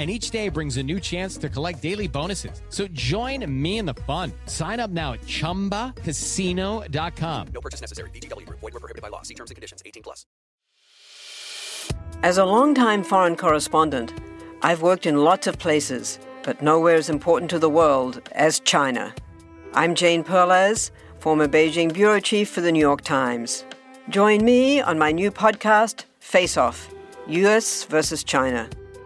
and each day brings a new chance to collect daily bonuses. So join me in the fun. Sign up now at ChumbaCasino.com. No purchase necessary. VGW. Void were prohibited by law. See terms and conditions. 18 plus. As a longtime foreign correspondent, I've worked in lots of places, but nowhere as important to the world as China. I'm Jane Perlez, former Beijing bureau chief for the New York Times. Join me on my new podcast, Face Off: U.S. versus China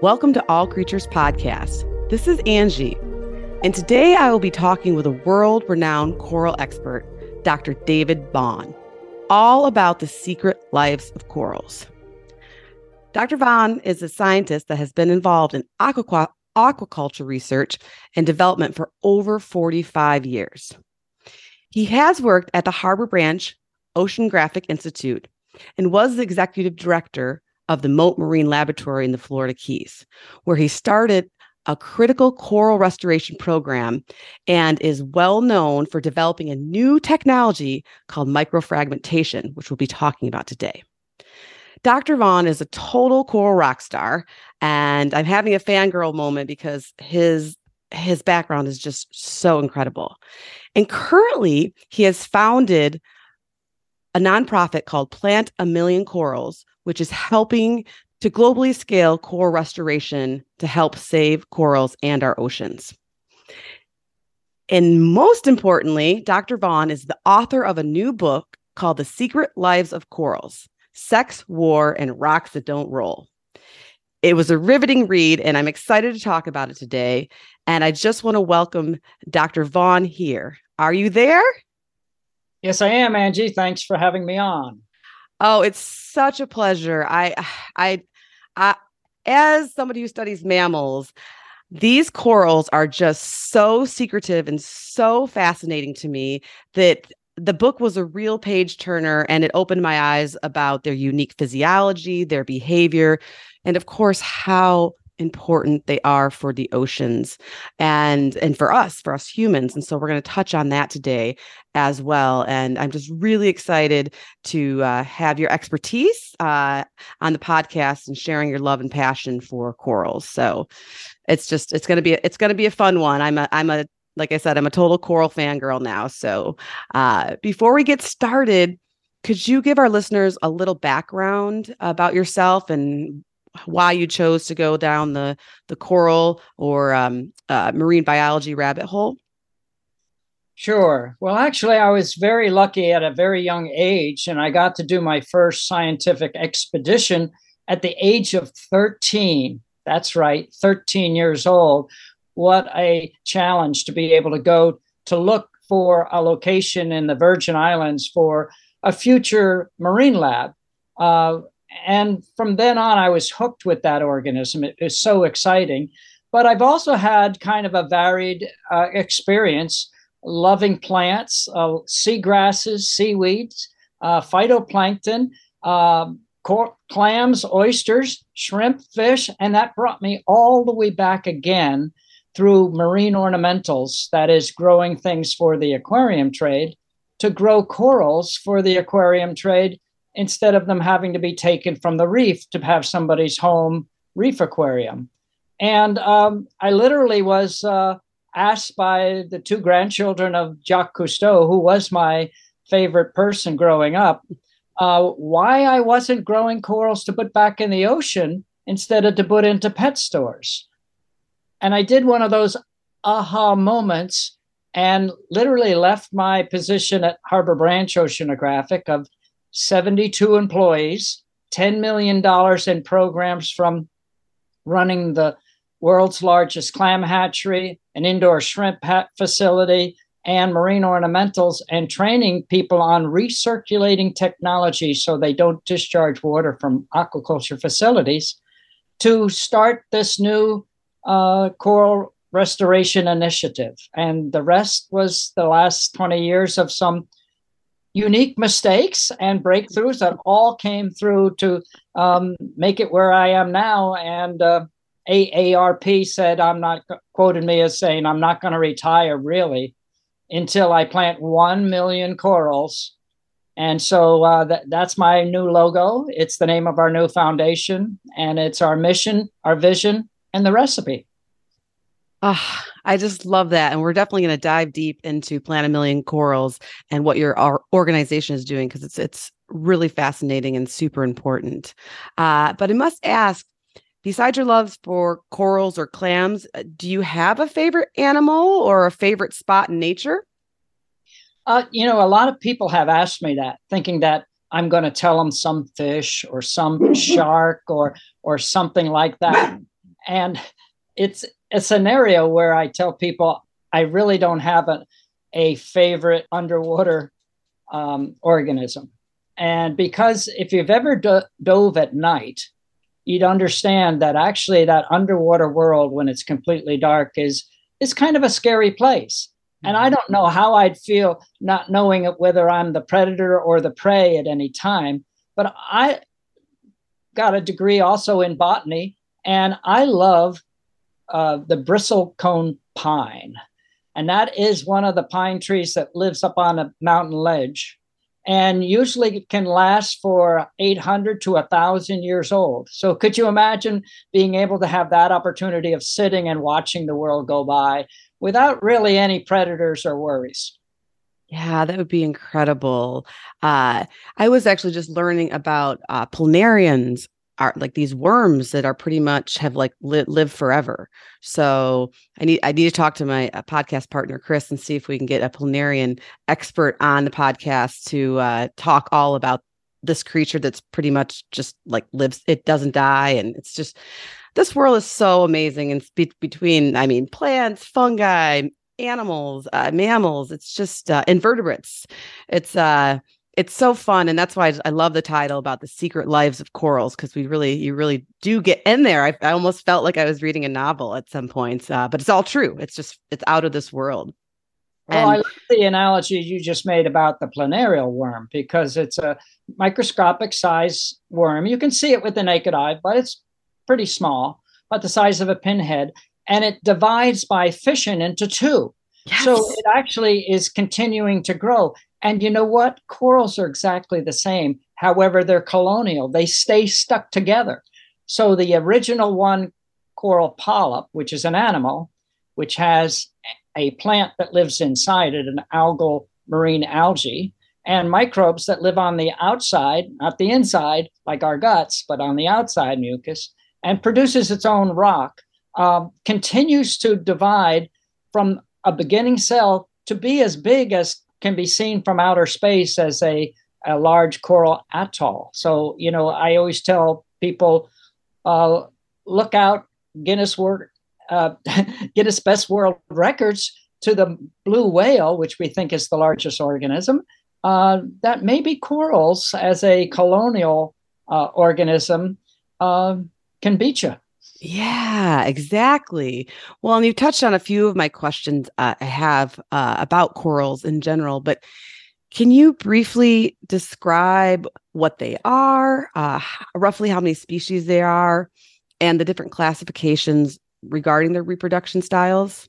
Welcome to All Creatures Podcast. This is Angie, and today I will be talking with a world renowned coral expert, Dr. David Vaughan, all about the secret lives of corals. Dr. Vaughan is a scientist that has been involved in aqua- aquaculture research and development for over 45 years. He has worked at the Harbor Branch Oceanographic Institute and was the executive director of the Mote Marine Laboratory in the Florida Keys, where he started a critical coral restoration program and is well known for developing a new technology called microfragmentation, which we'll be talking about today. Dr. Vaughan is a total coral rock star, and I'm having a fangirl moment because his his background is just so incredible. And currently, he has founded a nonprofit called Plant a Million Corals, which is helping to globally scale coral restoration to help save corals and our oceans. And most importantly, Dr. Vaughan is the author of a new book called The Secret Lives of Corals Sex, War, and Rocks That Don't Roll. It was a riveting read, and I'm excited to talk about it today. And I just want to welcome Dr. Vaughan here. Are you there? Yes, I am, Angie. Thanks for having me on. Oh, it's such a pleasure. I, I, I, as somebody who studies mammals, these corals are just so secretive and so fascinating to me that the book was a real page turner and it opened my eyes about their unique physiology, their behavior, and of course, how important they are for the oceans and and for us for us humans and so we're going to touch on that today as well and i'm just really excited to uh, have your expertise uh, on the podcast and sharing your love and passion for corals so it's just it's going to be it's going to be a fun one. I'm a i'm a like i said i'm a total coral fangirl now so uh, before we get started could you give our listeners a little background about yourself and why you chose to go down the the coral or um, uh, marine biology rabbit hole? Sure. Well, actually, I was very lucky at a very young age, and I got to do my first scientific expedition at the age of 13. That's right, 13 years old. What a challenge to be able to go to look for a location in the Virgin Islands for a future marine lab. Uh, and from then on, I was hooked with that organism. It was so exciting. But I've also had kind of a varied uh, experience loving plants, uh, seagrasses, seaweeds, uh, phytoplankton, um, cor- clams, oysters, shrimp, fish. And that brought me all the way back again through marine ornamentals, that is, growing things for the aquarium trade, to grow corals for the aquarium trade instead of them having to be taken from the reef to have somebody's home reef aquarium. And um, I literally was uh, asked by the two grandchildren of Jacques Cousteau, who was my favorite person growing up, uh, why I wasn't growing corals to put back in the ocean instead of to put into pet stores. And I did one of those aha moments and literally left my position at Harbor Branch Oceanographic of 72 employees, $10 million in programs from running the world's largest clam hatchery, an indoor shrimp facility, and marine ornamentals, and training people on recirculating technology so they don't discharge water from aquaculture facilities to start this new uh, coral restoration initiative. And the rest was the last 20 years of some unique mistakes and breakthroughs that all came through to um, make it where I am now. And uh, AARP said, I'm not quoted me as saying, I'm not going to retire really until I plant 1 million corals. And so uh, that, that's my new logo. It's the name of our new foundation, and it's our mission, our vision, and the recipe. Oh, I just love that. And we're definitely going to dive deep into Plant a Million Corals and what your our organization is doing because it's it's really fascinating and super important. Uh, but I must ask, besides your loves for corals or clams, uh, do you have a favorite animal or a favorite spot in nature? Uh, you know, a lot of people have asked me that, thinking that I'm going to tell them some fish or some shark or or something like that. And it's a scenario where I tell people I really don't have a, a favorite underwater um, organism. And because if you've ever do- dove at night, you'd understand that actually that underwater world, when it's completely dark, is is kind of a scary place. And I don't know how I'd feel not knowing whether I'm the predator or the prey at any time. But I got a degree also in botany, and I love uh, the bristlecone pine. And that is one of the pine trees that lives up on a mountain ledge and usually it can last for 800 to 1,000 years old. So, could you imagine being able to have that opportunity of sitting and watching the world go by without really any predators or worries? Yeah, that would be incredible. Uh, I was actually just learning about uh, planarians are like these worms that are pretty much have like li- lived forever. So I need I need to talk to my uh, podcast partner Chris and see if we can get a planarian expert on the podcast to uh, talk all about this creature that's pretty much just like lives. It doesn't die, and it's just this world is so amazing. And be- between I mean plants, fungi, animals, uh, mammals, it's just uh, invertebrates. It's uh it's so fun and that's why I, love the title about the secret lives of corals because we really you really do get in there I, I, almost felt like i was reading a novel at some points uh, but it's all true it's just it's out of this world and, well, I love the analogy you just made about the planarial worm because it's a microscopic size worm. You can see it with the naked eye, but it's pretty small, about the size of a pinhead, and it divides by fission into two. Yes. So it actually is continuing to grow. And you know what? Corals are exactly the same. However, they're colonial, they stay stuck together. So the original one, coral polyp, which is an animal, which has a plant that lives inside it, an algal marine algae, and microbes that live on the outside, not the inside, like our guts, but on the outside mucus, and produces its own rock, uh, continues to divide from a beginning cell to be as big as can be seen from outer space as a, a large coral atoll. So, you know, I always tell people uh, look out Guinness World, uh, Guinness Best World Records to the blue whale, which we think is the largest organism. Uh, that maybe corals as a colonial uh, organism uh, can beat you. Yeah, exactly. Well, and you touched on a few of my questions uh, I have uh, about corals in general, but can you briefly describe what they are, uh, roughly how many species there are, and the different classifications regarding their reproduction styles?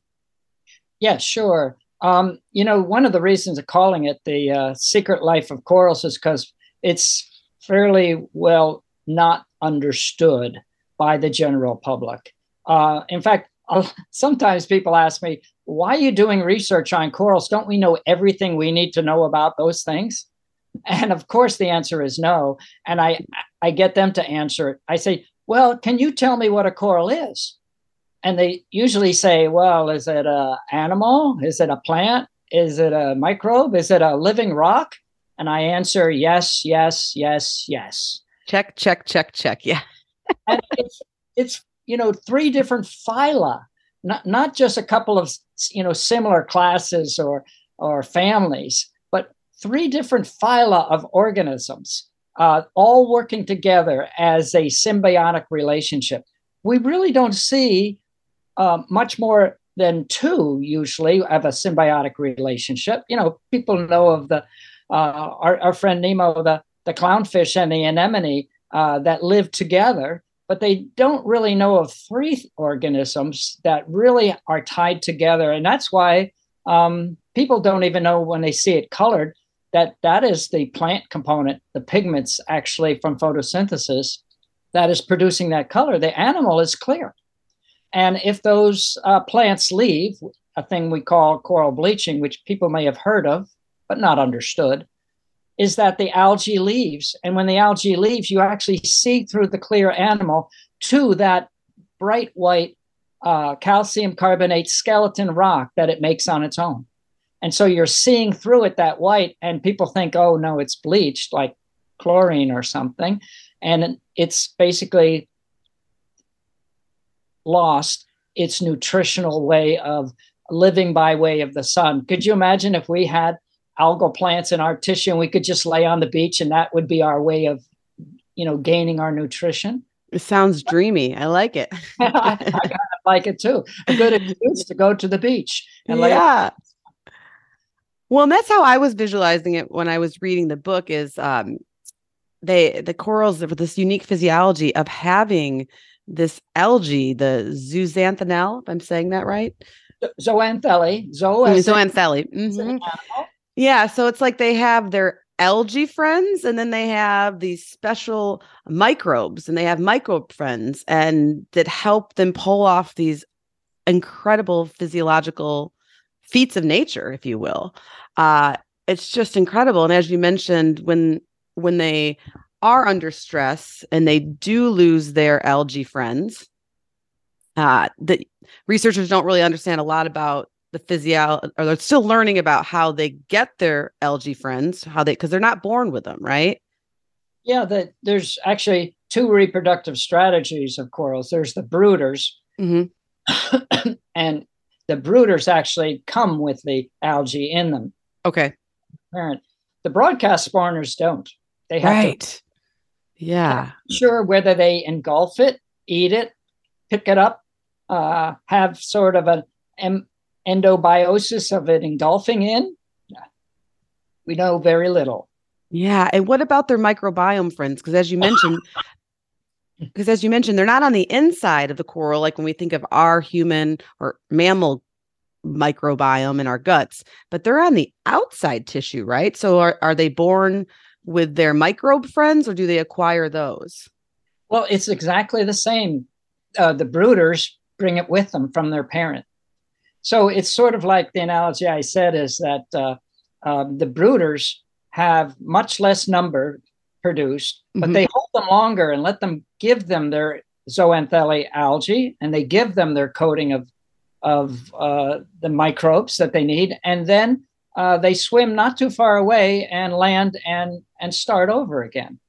Yeah, sure. Um, you know, one of the reasons of calling it the uh, secret life of corals is because it's fairly well not understood by the general public. Uh, in fact, sometimes people ask me, why are you doing research on corals? Don't we know everything we need to know about those things? And of course, the answer is no. And I, I get them to answer it. I say, well, can you tell me what a coral is? and they usually say, well, is it a animal? Is it a plant? Is it a microbe? Is it a living rock? And I answer yes, yes, yes, yes. Check, check, check, check. Yeah. And it's it's you know three different phyla, not not just a couple of you know similar classes or or families, but three different phyla of organisms, uh, all working together as a symbiotic relationship. We really don't see uh, much more than two usually have a symbiotic relationship. You know, people know of the uh, our, our friend Nemo, the the clownfish and the anemone uh, that live together, but they don't really know of three organisms that really are tied together, and that's why um, people don't even know when they see it colored that that is the plant component, the pigments actually from photosynthesis that is producing that color. The animal is clear. And if those uh, plants leave, a thing we call coral bleaching, which people may have heard of but not understood, is that the algae leaves. And when the algae leaves, you actually see through the clear animal to that bright white uh, calcium carbonate skeleton rock that it makes on its own. And so you're seeing through it that white, and people think, oh, no, it's bleached like chlorine or something. And it's basically lost its nutritional way of living by way of the sun. Could you imagine if we had algal plants in our tissue and we could just lay on the beach and that would be our way of, you know, gaining our nutrition? It sounds dreamy. I like it. I kind of like it too. A good excuse to go to the beach. And yeah. well, and that's how I was visualizing it when I was reading the book. Is um, they the corals with this unique physiology of having this algae, the zooxanthellae, if I'm saying that right. Zoanthelle. Zo- Zoanthelle. Mm-hmm. Yeah. So it's like they have their algae friends and then they have these special microbes and they have microbe friends and that help them pull off these incredible physiological feats of nature, if you will. Uh, it's just incredible. And as you mentioned, when when they are under stress and they do lose their algae friends, uh, the researchers don't really understand a lot about the physio or they're still learning about how they get their algae friends, how they because they're not born with them, right? Yeah, that there's actually two reproductive strategies of corals. There's the brooders, mm-hmm. and the brooders actually come with the algae in them. Okay. Parent. The broadcast spawners don't. They have right. to yeah. Sure, whether they engulf it, eat it, pick it up, uh, have sort of an em- endobiosis of it engulfing in, we know very little. Yeah. And what about their microbiome friends? Because as you mentioned, because as you mentioned, they're not on the inside of the coral, like when we think of our human or mammal microbiome in our guts, but they're on the outside tissue, right? So are, are they born with their microbe friends or do they acquire those? Well, it's exactly the same. Uh, the brooders bring it with them from their parent. So it's sort of like the analogy I said is that uh, um, the brooders have much less number produced, but mm-hmm. they hold them longer and let them give them their zooxanthellae algae and they give them their coating of of uh, the microbes that they need, and then uh, they swim not too far away and land and and start over again.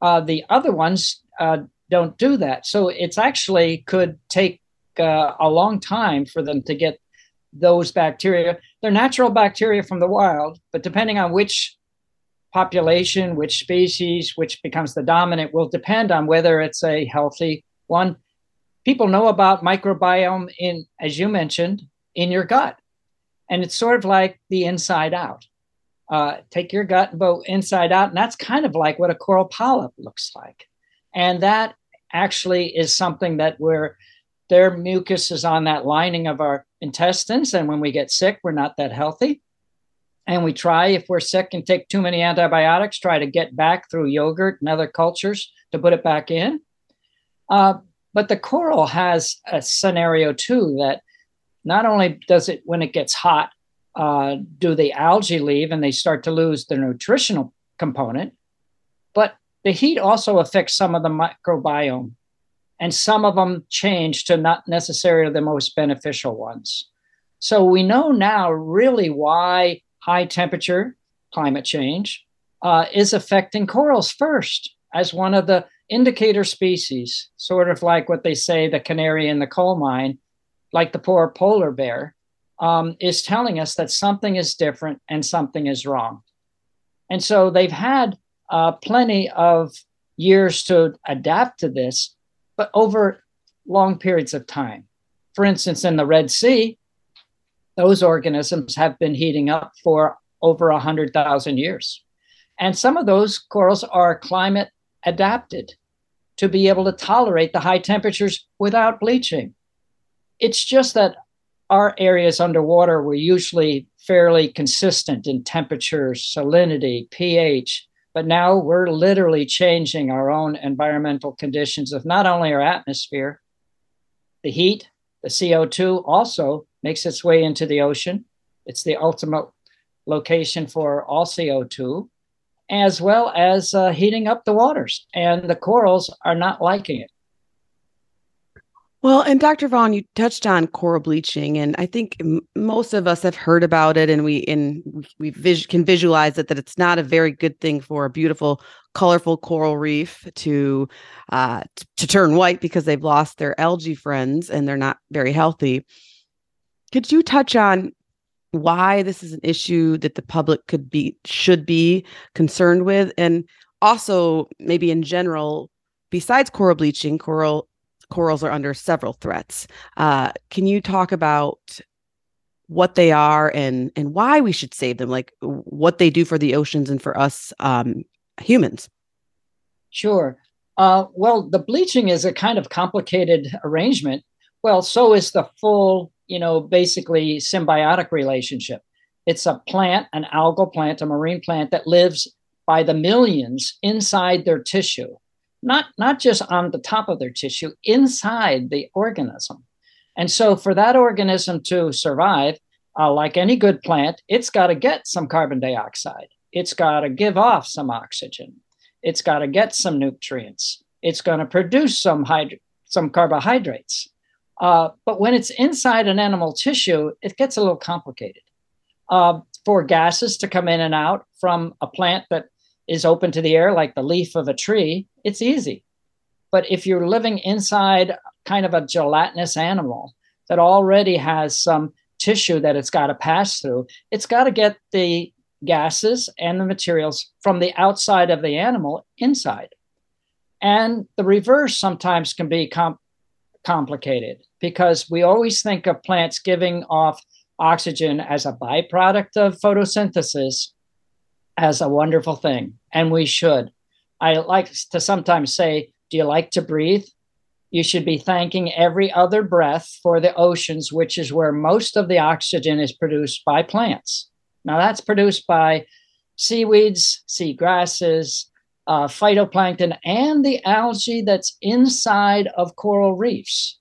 Uh, the other ones uh, don't do that, so it's actually could take uh, a long time for them to get those bacteria. They're natural bacteria from the wild, but depending on which population, which species, which becomes the dominant, will depend on whether it's a healthy one. People know about microbiome in, as you mentioned, in your gut and it's sort of like the inside out. Uh, take your gut and go inside out, and that's kind of like what a coral polyp looks like. And that actually is something that we're their mucus is on that lining of our intestines, and when we get sick, we're not that healthy. And we try, if we're sick and take too many antibiotics, try to get back through yogurt and other cultures to put it back in. Uh, but the coral has a scenario too that not only does it, when it gets hot, uh, do the algae leave and they start to lose their nutritional component, but the heat also affects some of the microbiome. And some of them change to not necessarily the most beneficial ones. So we know now really why high temperature climate change uh, is affecting corals first as one of the indicator species, sort of like what they say the canary in the coal mine, like the poor polar bear, um, is telling us that something is different and something is wrong. And so they've had uh, plenty of years to adapt to this, but over long periods of time. For instance, in the Red Sea, those organisms have been heating up for over 100,000 years. And some of those corals are climate adapted to be able to tolerate the high temperatures without bleaching. It's just that our areas underwater were usually fairly consistent in temperature, salinity, pH, but now we're literally changing our own environmental conditions of not only our atmosphere, the heat, the CO2 also makes its way into the ocean. It's the ultimate location for all CO2 as well as uh, heating up the waters. And the corals are not liking it. Well, and Dr. Vaughan, you touched on coral bleaching, and I think m- most of us have heard about it, and we in we vis- can visualize it that it's not a very good thing for a beautiful, colorful coral reef to uh, t- to turn white because they've lost their algae friends and they're not very healthy. Could you touch on why this is an issue that the public could be should be concerned with and also maybe in general besides coral bleaching coral corals are under several threats. Uh, can you talk about what they are and and why we should save them? Like what they do for the oceans and for us um, humans? Sure. Uh, well the bleaching is a kind of complicated arrangement. Well so is the full you know, basically symbiotic relationship. It's a plant, an algal plant, a marine plant that lives by the millions inside their tissue, not, not just on the top of their tissue, inside the organism. And so, for that organism to survive, uh, like any good plant, it's got to get some carbon dioxide. It's got to give off some oxygen. It's got to get some nutrients. It's going to produce some hyd- some carbohydrates. Uh, but when it's inside an animal tissue, it gets a little complicated. Uh, for gases to come in and out from a plant that is open to the air, like the leaf of a tree, it's easy. But if you're living inside kind of a gelatinous animal that already has some tissue that it's got to pass through, it's got to get the gases and the materials from the outside of the animal inside. And the reverse sometimes can be com- complicated because we always think of plants giving off oxygen as a byproduct of photosynthesis as a wonderful thing, and we should. I like to sometimes say, Do you like to breathe? You should be thanking every other breath for the oceans, which is where most of the oxygen is produced by plants. Now, that's produced by seaweeds, sea grasses, uh, phytoplankton, and the algae that's inside of coral reefs.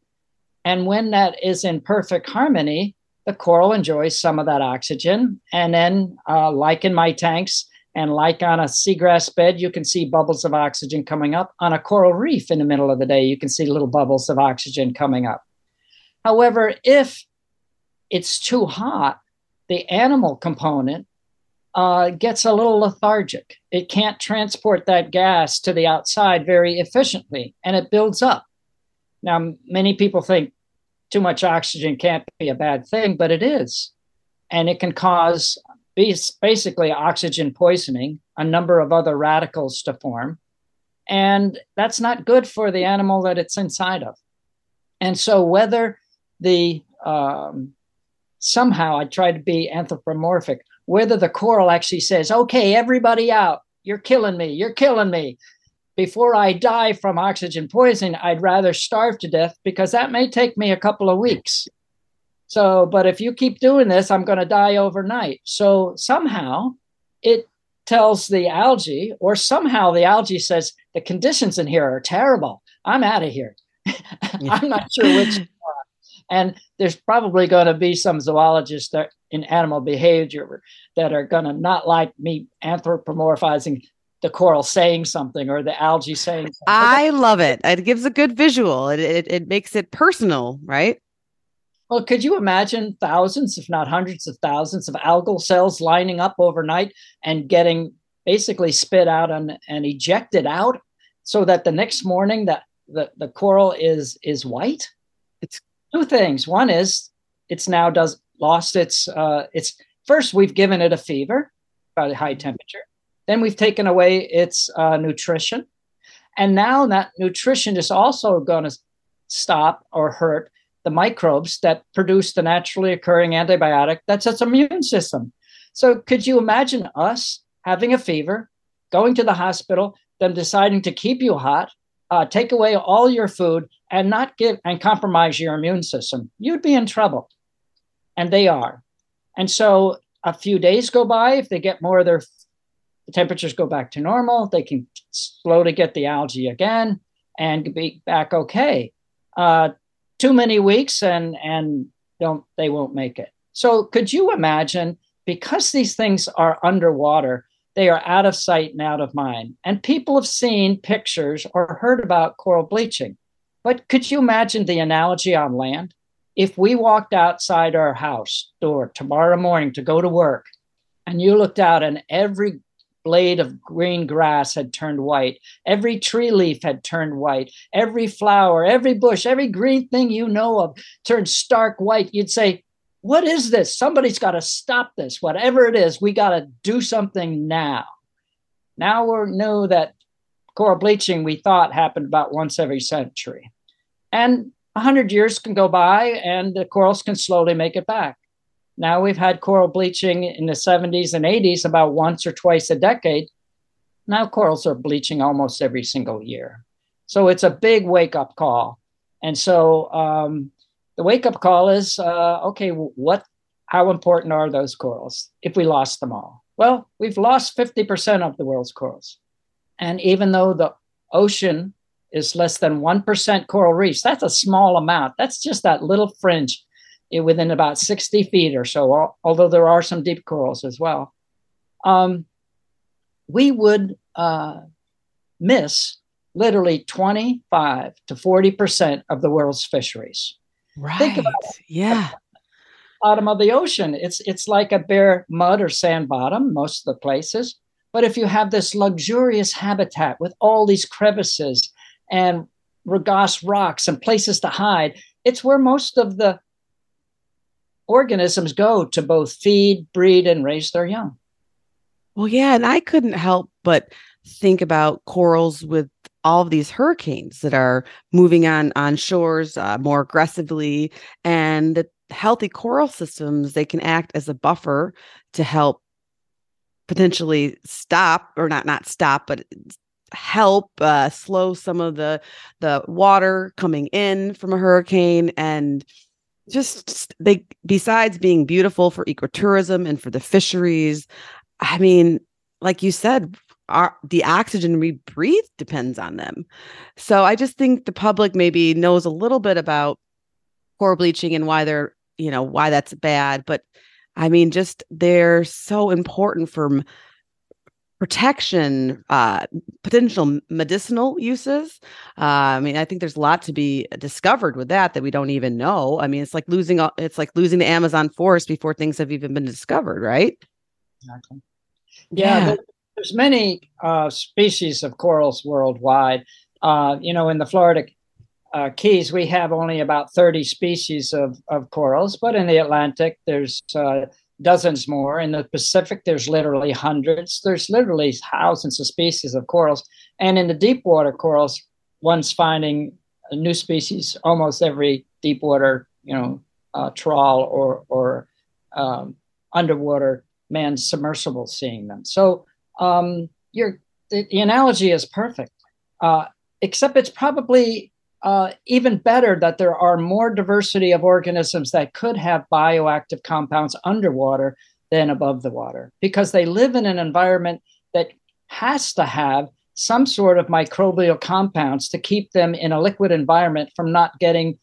And when that is in perfect harmony, the coral enjoys some of that oxygen. And then, uh, like in my tanks, and like on a seagrass bed, you can see bubbles of oxygen coming up. On a coral reef in the middle of the day, you can see little bubbles of oxygen coming up. However, if it's too hot, the animal component uh, gets a little lethargic. It can't transport that gas to the outside very efficiently and it builds up. Now, many people think too much oxygen can't be a bad thing, but it is. And it can cause basically oxygen poisoning, a number of other radicals to form. And that's not good for the animal that it's inside of. And so, whether the um, somehow I try to be anthropomorphic, whether the coral actually says, okay, everybody out, you're killing me, you're killing me. Before I die from oxygen poisoning, I'd rather starve to death because that may take me a couple of weeks. So, but if you keep doing this, I'm going to die overnight. So somehow it tells the algae, or somehow the algae says, the conditions in here are terrible. I'm out of here. I'm not sure which. And there's probably going to be some zoologists that in animal behavior that are going to not like me anthropomorphizing the coral saying something or the algae saying something. I love it. It gives a good visual. It, it it makes it personal, right? Well, could you imagine thousands, if not hundreds of thousands, of algal cells lining up overnight and getting basically spit out and, and ejected out so that the next morning that the, the coral is is white? It's two things. One is it's now does lost its uh its first we've given it a fever by a high temperature. Then we've taken away its uh, nutrition. And now that nutrition is also going to stop or hurt the microbes that produce the naturally occurring antibiotic that's its immune system. So, could you imagine us having a fever, going to the hospital, them deciding to keep you hot, uh, take away all your food, and not give and compromise your immune system? You'd be in trouble. And they are. And so, a few days go by, if they get more of their the temperatures go back to normal, they can slowly get the algae again and be back okay. Uh, too many weeks and and don't they won't make it. So could you imagine because these things are underwater, they are out of sight and out of mind. And people have seen pictures or heard about coral bleaching. But could you imagine the analogy on land? If we walked outside our house door tomorrow morning to go to work and you looked out and every blade of green grass had turned white. Every tree leaf had turned white. Every flower, every bush, every green thing you know of turned stark white. You'd say, What is this? Somebody's got to stop this. Whatever it is, we got to do something now. Now we know that coral bleaching, we thought, happened about once every century. And 100 years can go by and the corals can slowly make it back. Now we've had coral bleaching in the 70s and 80s about once or twice a decade. Now corals are bleaching almost every single year. So it's a big wake up call. And so um, the wake up call is uh, okay, what, how important are those corals if we lost them all? Well, we've lost 50% of the world's corals. And even though the ocean is less than 1% coral reefs, that's a small amount. That's just that little fringe within about 60 feet or so, although there are some deep corals as well, um, we would uh, miss literally 25 to 40% of the world's fisheries. Right. Think about yeah. Bottom of the ocean. It's it's like a bare mud or sand bottom most of the places. But if you have this luxurious habitat with all these crevices and rugose rocks and places to hide, it's where most of the organisms go to both feed, breed, and raise their young. Well, yeah, and I couldn't help but think about corals with all of these hurricanes that are moving on on shores uh, more aggressively, and the healthy coral systems they can act as a buffer to help potentially stop or not not stop but help uh, slow some of the the water coming in from a hurricane and just they besides being beautiful for ecotourism and for the fisheries i mean like you said our the oxygen we breathe depends on them. So i just think the public maybe knows a little bit about coral bleaching and why they're you know why that's bad but i mean just they're so important for protection, uh, potential medicinal uses. Uh, I mean, I think there's a lot to be discovered with that that we don't even know. I mean, it's like losing it's like losing the Amazon forest before things have even been discovered, right? Exactly. Yeah, yeah. there's many uh, species of corals worldwide. Uh, you know, in the Florida uh, Keys, we have only about 30 species of, of corals, but in the Atlantic, there's uh, dozens more. In the Pacific, there's literally hundreds. There's literally thousands of species of corals. And in the deep water corals, one's finding a new species almost every deep water, you know, uh, trawl or, or um, underwater manned submersible seeing them. So um, the, the, analogy is perfect, uh, except it's probably uh, even better that there are more diversity of organisms that could have bioactive compounds underwater than above the water because they live in an environment that has to have some sort of microbial compounds to keep them in a liquid environment from not getting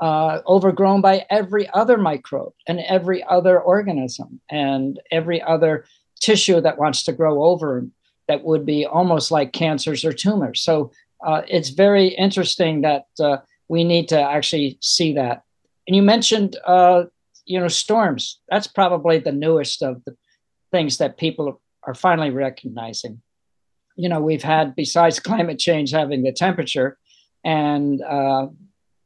uh, overgrown by every other microbe and every other organism and every other tissue that wants to grow over that would be almost like cancers or tumors. So uh, it's very interesting that uh, we need to actually see that. And you mentioned, uh, you know, storms. That's probably the newest of the things that people are finally recognizing. You know, we've had besides climate change having the temperature, and uh,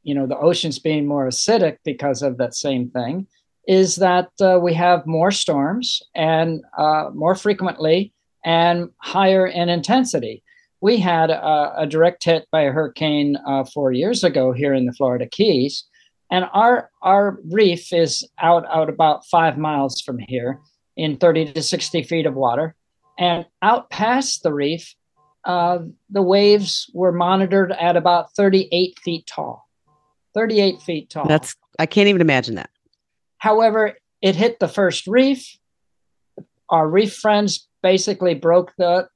you know the oceans being more acidic because of that same thing, is that uh, we have more storms and uh, more frequently and higher in intensity. We had a, a direct hit by a hurricane uh, four years ago here in the Florida Keys, and our our reef is out out about five miles from here in 30 to 60 feet of water, and out past the reef, uh, the waves were monitored at about 38 feet tall. 38 feet tall. That's I can't even imagine that. However, it hit the first reef. Our reef friends basically broke the.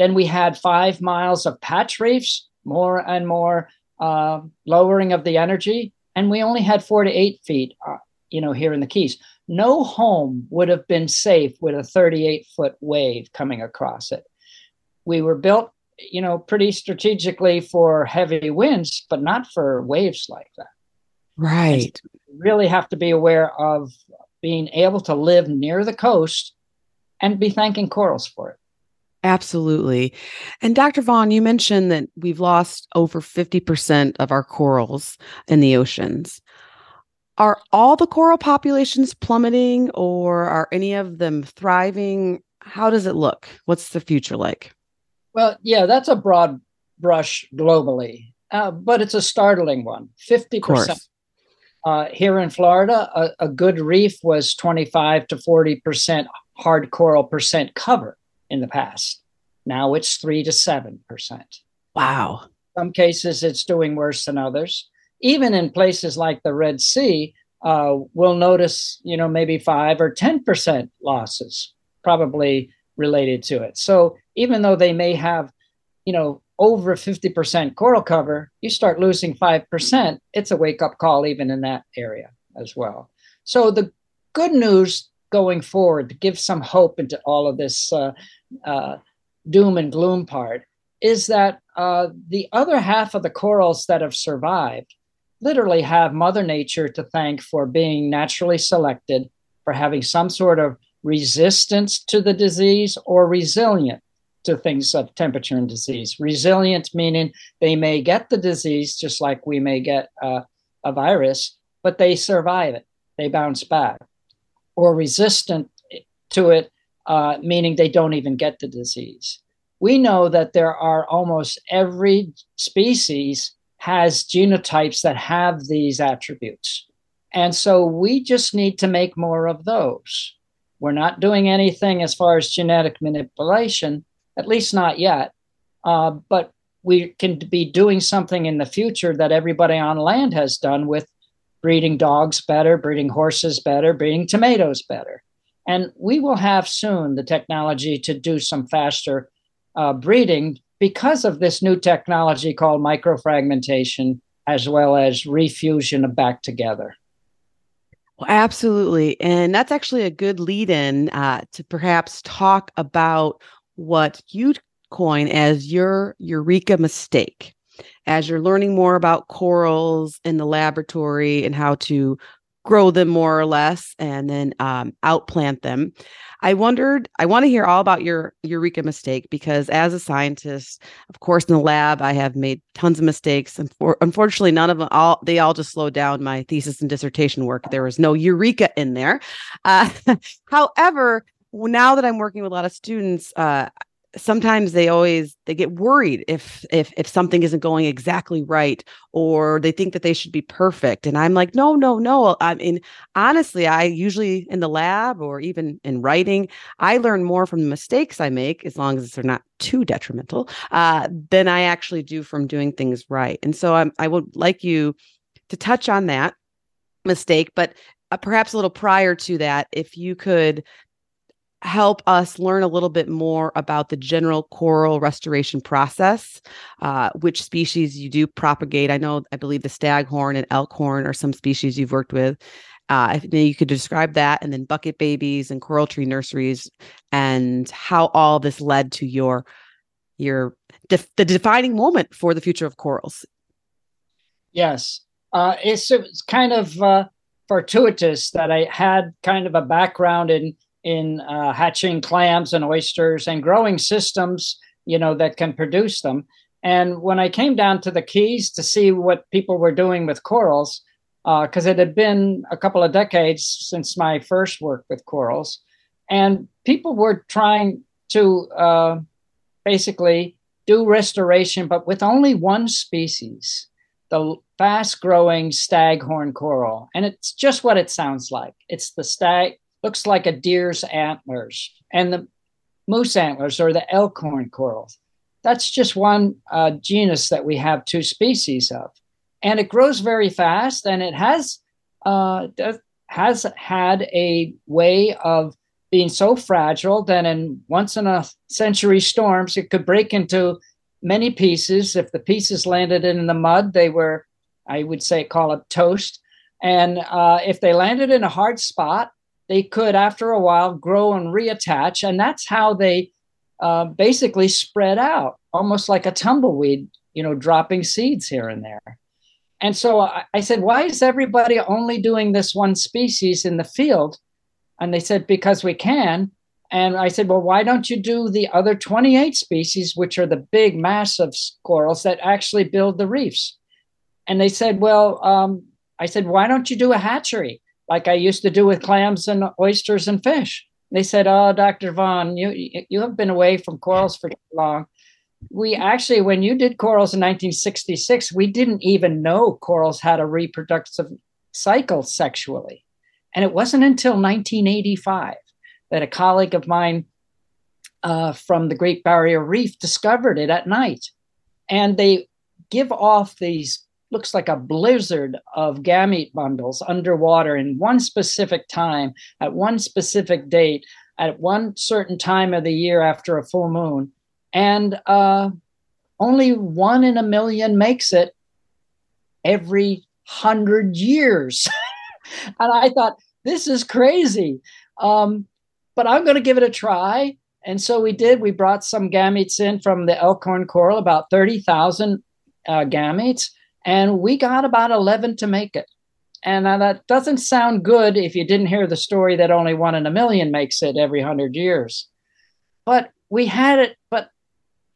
Then we had five miles of patch reefs, more and more uh, lowering of the energy, and we only had four to eight feet, uh, you know, here in the Keys. No home would have been safe with a 38 foot wave coming across it. We were built, you know, pretty strategically for heavy winds, but not for waves like that. Right. really have to be aware of being able to live near the coast and be thanking corals for it. Absolutely. And Dr. Vaughan, you mentioned that we've lost over 50% of our corals in the oceans. Are all the coral populations plummeting or are any of them thriving? How does it look? What's the future like? Well, yeah, that's a broad brush globally, uh, but it's a startling one 50%. Uh, here in Florida, a, a, good reef was 25 to 40% hard coral percent cover in the past. Now it's 3 to 7%. Wow. Some cases it's doing worse than others. Even in places like the Red Sea, uh, we'll notice, you know, maybe 5 or 10% losses, probably related to it. So even though they may have, you know, over 50% coral cover, you start losing 5%, it's a wake up call even in that area as well. So the good news going forward to give some hope into all of this uh, uh, doom and gloom part is that uh, the other half of the corals that have survived literally have Mother Nature to thank for being naturally selected, for having some sort of resistance to the disease or resilient to things of temperature and disease. Resilient meaning they may get the disease just like we may get uh, a virus, but they survive it, they bounce back. Or resistant to it, uh, meaning they don't even get the disease. We know that there are almost every species has genotypes that have these attributes. And so we just need to make more of those. We're not doing anything as far as genetic manipulation, at least not yet. Uh, but we can be doing something in the future that everybody on land has done with breeding dogs better, breeding horses better, breeding tomatoes better. And we will have soon the technology to do some faster uh, breeding because of this new technology called microfragmentation, as well as refusion of back together. Well, absolutely. And that's actually a good lead in uh, to perhaps talk about what you'd coin as your eureka mistake as you're learning more about corals in the laboratory and how to grow them more or less and then um, outplant them. I wondered i want to hear all about your eureka mistake because as a scientist of course in the lab i have made tons of mistakes. And for, unfortunately none of them all they all just slowed down my thesis and dissertation work. There was no eureka in there. Uh, however now that i'm working with a lot of students uh, sometimes they always they get worried if if if something isn't going exactly right or they think that they should be perfect. And i'm like no no no. I mean honestly i usually in the lab or even in writing i learn more from the mistakes i make as long as they're not too detrimental uh, than i actually do from doing things right. And so I'm, i would like you to touch on that mistake but uh, perhaps a little prior to that if you could help us learn a little bit more about the general coral restoration process, uh, which species you do propagate. I know, I believe the staghorn and elkhorn are some species you've worked with. Uh, if you could describe that, and then bucket babies and coral tree nurseries, and how all this led to your your def- the defining moment for the future of corals. Yes, uh, it's, it's kind of uh, fortuitous that I had kind of a background in in uh, hatching clams and oysters and growing systems, you know, that can produce them. And when I came down to the Keys to see what people were doing with corals, because uh, it had been a couple of decades since my first work with corals, and people were trying to uh, basically do restoration, but with only one species, the fast growing staghorn coral. And it's just what it sounds like. It's the stag, looks like a deer's antlers, and the moose antlers or the elkhorn corals. That's just one uh, genus that we have two species of. And it grows very fast and it has uh, has had a way of being so fragile that in once in a century storms, it could break into many pieces. If the pieces landed in the mud, they were, I would say, call it toast. And uh, if they landed in a hard spot, they could, after a while, grow and reattach. And that's how they uh, basically spread out, almost like a tumbleweed, you know, dropping seeds here and there. And so I, I said, why is everybody only doing this one species in the field? And they said, because we can. And I said, well, why don't you do the other 28 species, which are the big, massive corals that actually build the reefs? And they said, well, um, I said, why don't you do a hatchery like I used to do with clams and oysters and fish? They said, oh, Dr. Vaughan, you, you have been away from corals for too long. We actually, when you did corals in 1966, we didn't even know corals had a reproductive cycle sexually. And it wasn't until 1985 that a colleague of mine uh, from the Great Barrier Reef discovered it at night. And they give off these, looks like a blizzard of gamete bundles underwater in one specific time, at one specific date, at one certain time of the year after a full moon. And uh, only one in a million makes it every hundred years. and I thought, this is crazy. Um, but I'm going to give it a try. And so we did. We brought some gametes in from the Elkhorn coral, about 30,000 uh, gametes, and we got about 11 to make it. And that doesn't sound good if you didn't hear the story that only one in a million makes it every 100 years. But we had it. But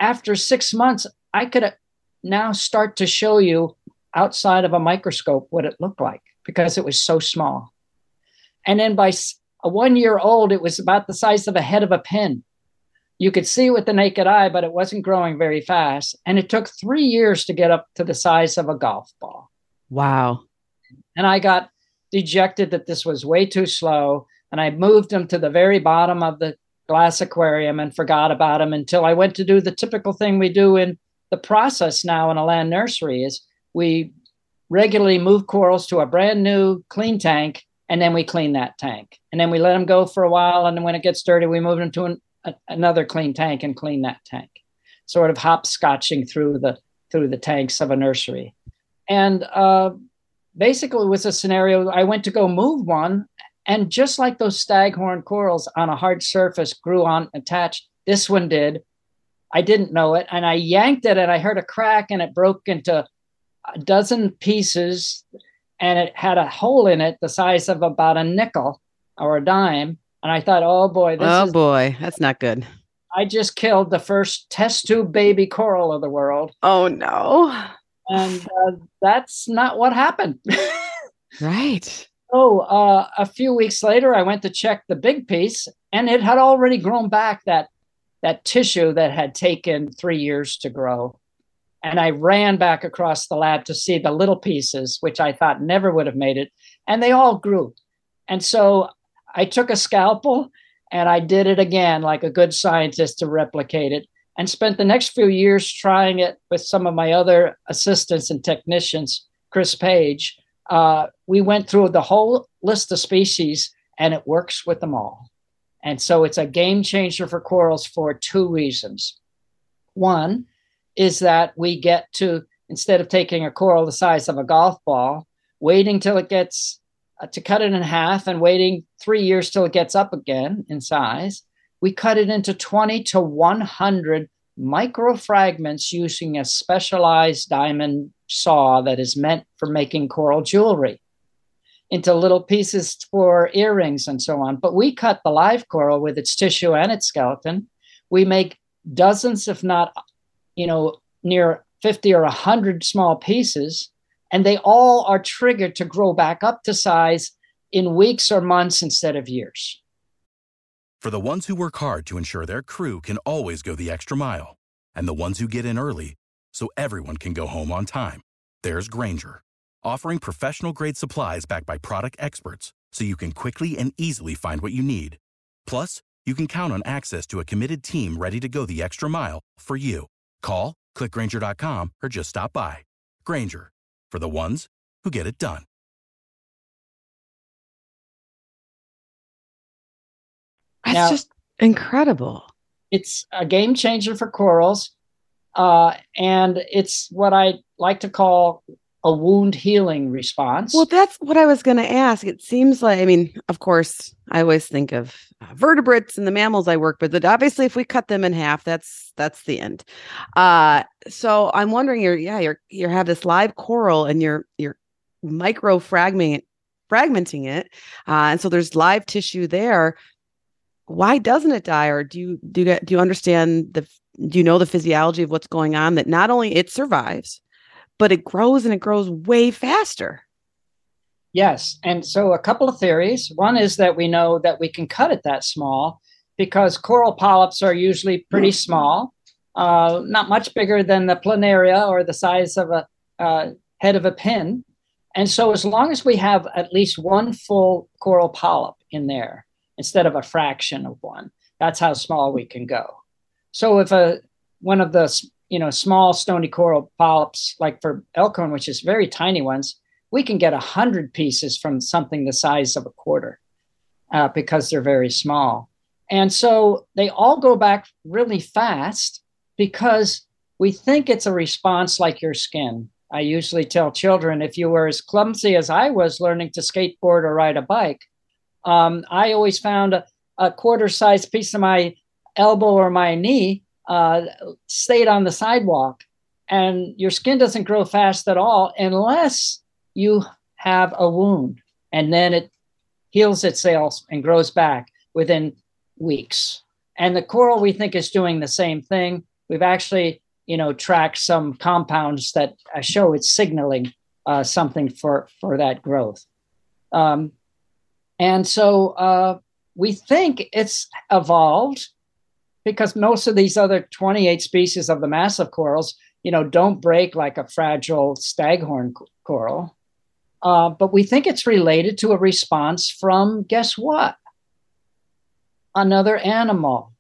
after six months, I could now start to show you outside of a microscope what it looked like because it was so small. And then by a one year old, it was about the size of a head of a pin. You could see with the naked eye, but it wasn't growing very fast. And it took three years to get up to the size of a golf ball. Wow. And I got dejected that this was way too slow. And I moved them to the very bottom of the glass aquarium and forgot about them until I went to do the typical thing we do in the process now in a land nursery is we regularly move corals to a brand new clean tank and then we clean that tank and then we let them go for a while and then when it gets dirty we move them to an, another clean tank and clean that tank sort of hopscotching through the through the tanks of a nursery and uh, basically it was a scenario i went to go move one and just like those staghorn corals on a hard surface grew on attached this one did i didn't know it and i yanked it and i heard a crack and it broke into a dozen pieces and it had a hole in it the size of about a nickel or a dime. And I thought, oh boy, this oh is, boy, that's not good. I just killed the first test tube baby coral of the world. Oh no. And uh, that's not what happened. right. Oh, uh, a few weeks later, I went to check the big piece, and it had already grown back that that tissue that had taken three years to grow. And I ran back across the lab to see the little pieces, which I thought never would have made it. And they all grew. And so I took a scalpel and I did it again, like a good scientist, to replicate it, and spent the next few years trying it with some of my other assistants and technicians, Chris Page. Uh, we went through the whole list of species and it works with them all. And so it's a game changer for corals for two reasons. One, is that we get to, instead of taking a coral the size of a golf ball, waiting till it gets Uh, to cut it in half and waiting three years till it gets up again in size, we cut it into 20 to 100 microfragments using a specialized diamond saw that is meant for making coral jewelry into little pieces for earrings and so on. But we cut the live coral with its tissue and its skeleton. We make dozens, if not, you know, near 50 or 100 small pieces, and they all are triggered to grow back up to size in weeks or months instead of years. For the ones who work hard to ensure their crew can always go the extra mile, and the ones who get in early so everyone can go home on time, there's Grainger, offering professional grade supplies backed by product experts so you can quickly and easily find what you need. Plus, you can count on access to a committed team ready to go the extra mile for you. Call, clickgrainger.com, or just stop by. Grainger, for the ones who get it done. That's Now- just incredible. It's a game changer for corals, uh, and it's what I like to call a wound healing response. Well, that's what I was going to ask. It seems like, I mean, of course, I always think of uh, vertebrates and the mammals I work with, but obviously, if we cut them in half, that's that's the end. Uh, so I'm wondering, you're yeah, you're you have this live coral and you're you're micro fragmenting fragmenting it, uh, and so there's live tissue there. Why doesn't it die, or do you do you do you understand the do you know the physiology of what's going on that not only it survives, but it grows and it grows way faster. Yes. And so a couple of theories. One is that we know that we can cut it that small because coral polyps are usually pretty small, uh, not much bigger than the planaria or the size of a uh, head of a pin. And so as long as we have at least one full coral polyp in there instead of a fraction of one, that's how small we can go. So if a one of the you know small stony coral polyps, like for elkhorn, which is very tiny ones, we can get a hundred pieces from something the size of a quarter uh, because they're very small. And so they all go back really fast because we think it's a response like your skin. I usually tell children if you were as clumsy as I was learning to skateboard or ride a bike, um, I always found a, a quarter size piece of my elbow or my knee uh, stayed on the sidewalk. And your skin doesn't grow fast at all unless you have a wound. And then it heals itself and grows back within weeks. And the coral we think is doing the same thing. We've actually, you know, tracked some compounds that uh, show it's signaling uh, something for for that growth. Um, and so uh, we think it's evolved because most of these other 28 species of the massive corals, you know, don't break like a fragile staghorn coral. Uh, but we think it's related to a response from guess what? Another animal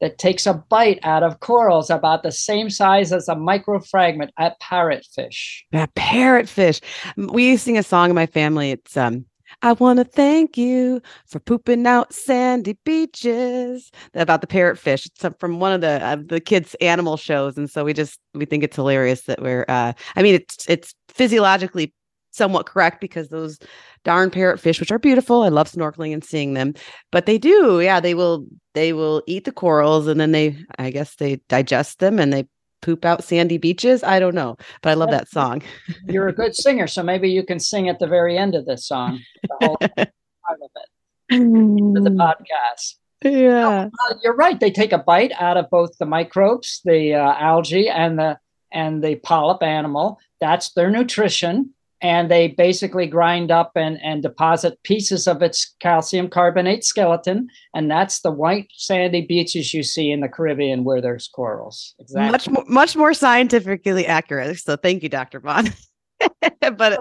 that takes a bite out of corals about the same size as a microfragment, a parrotfish. That parrotfish. We sing a song in my family. It's um, I want to thank you for pooping out sandy beaches. About the parrotfish. It's from one of the uh, the kids' animal shows, and so we just we think it's hilarious that we're. Uh, I mean, it's it's physiologically somewhat correct because those darn parrotfish, which are beautiful, I love snorkeling and seeing them, but they do, yeah, they will they will eat the corals and then they, I guess, they digest them and they poop out sandy beaches. I don't know, but I love that song. You're a good singer, so maybe you can sing at the very end of this song, the whole part of it, for the podcast. yeah. Uh, you're right. They take a bite out of both the microbes, the uh, algae, and the and the polyp animal. That's their nutrition, and they basically grind up and and deposit pieces of its calcium carbonate skeleton, and that's the white sandy beaches you see in the Caribbean where there's corals. Exactly. Much more, much more scientifically accurate. So thank you, Dr. Bond. but but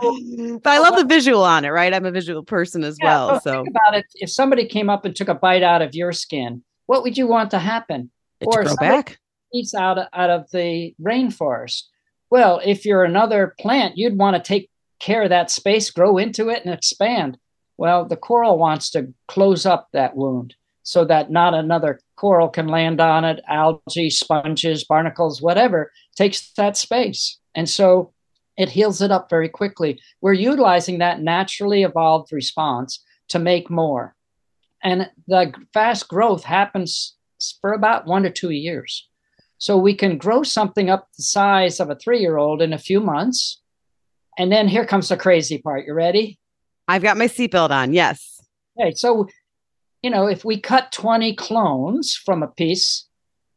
I love the visual on it, right? I'm a visual person as Yeah, well. so about it. If somebody came up and took a bite out of your skin, what would you want to happen? it or grow back. eats out of, out of the rainforest. Well, if you're another plant, you'd want to take care of that space, grow into it, and expand. Well, the coral wants to close up that wound so that not another coral can land on it. Algae, sponges, barnacles, whatever takes that space. And so it heals it up very quickly. We're utilizing that naturally evolved response to make more. And the fast growth happens for about one to two years. So we can grow something up the size of a three year old in a few months. And then here comes the crazy part. You ready? I've got my seatbelt on. Yes. Okay. So, you know, if we cut 20 clones from a piece,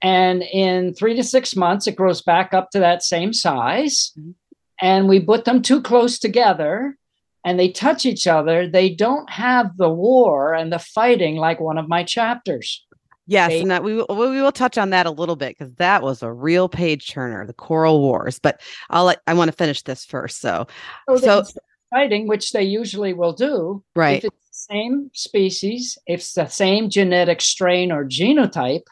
and in three to six months, it grows back up to that same size. Mm-hmm. And we put them too close together and they touch each other. They don't have the war and the fighting like one of my chapters. Yes, and that we will, we will touch on that a little bit because that was a real page turner, the Coral Wars. But I'll I want to finish this first. So, so, so fighting, which they usually will do, right? If it's the same species, if it's the same genetic strain or genotype,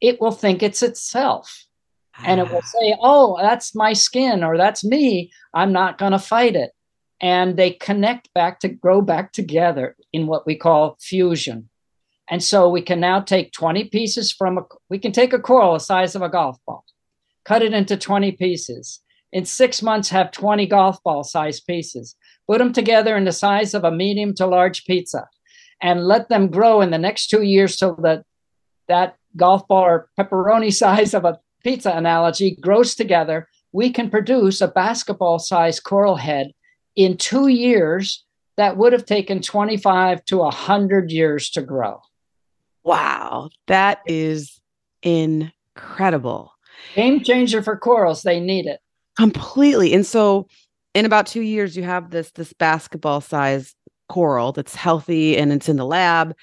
it will think it's itself. And it will ah. say, oh, that's my skin or that's me. I'm not going to fight it. And they connect back to grow back together in what we call fusion. And so we can now take 20 pieces from a, we can take a coral the size of a golf ball, cut it into 20 pieces. In six months, have 20 golf ball size pieces, put them together in the size of a medium to large pizza, and let them grow in the next two years so that that golf ball or pepperoni size of a pizza analogy grows together, we can produce a basketball sized coral head in two years that would have taken 25 to 100 years to grow. Wow, that is incredible. Game changer for corals. They need it. Completely. And so in about 2 years you have this this basketball size coral that's healthy and it's in the lab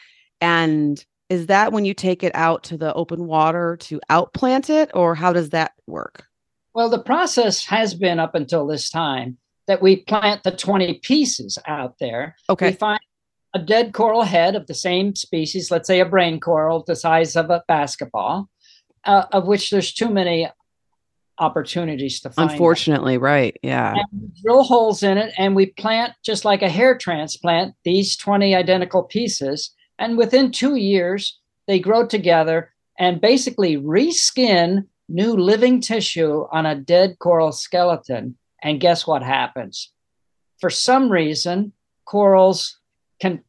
and is that when you take it out to the open water to outplant it or how does that work well the process has been up until this time that we plant the 20 pieces out there okay we find a dead coral head of the same species let's say a brain coral the size of a basketball uh, of which there's too many opportunities to find unfortunately right yeah drill holes in it and we plant just like a hair transplant these 20 identical pieces and within two years, they grow together and basically reskin new living tissue on a dead coral skeleton. And guess what happens? For some reason, corals can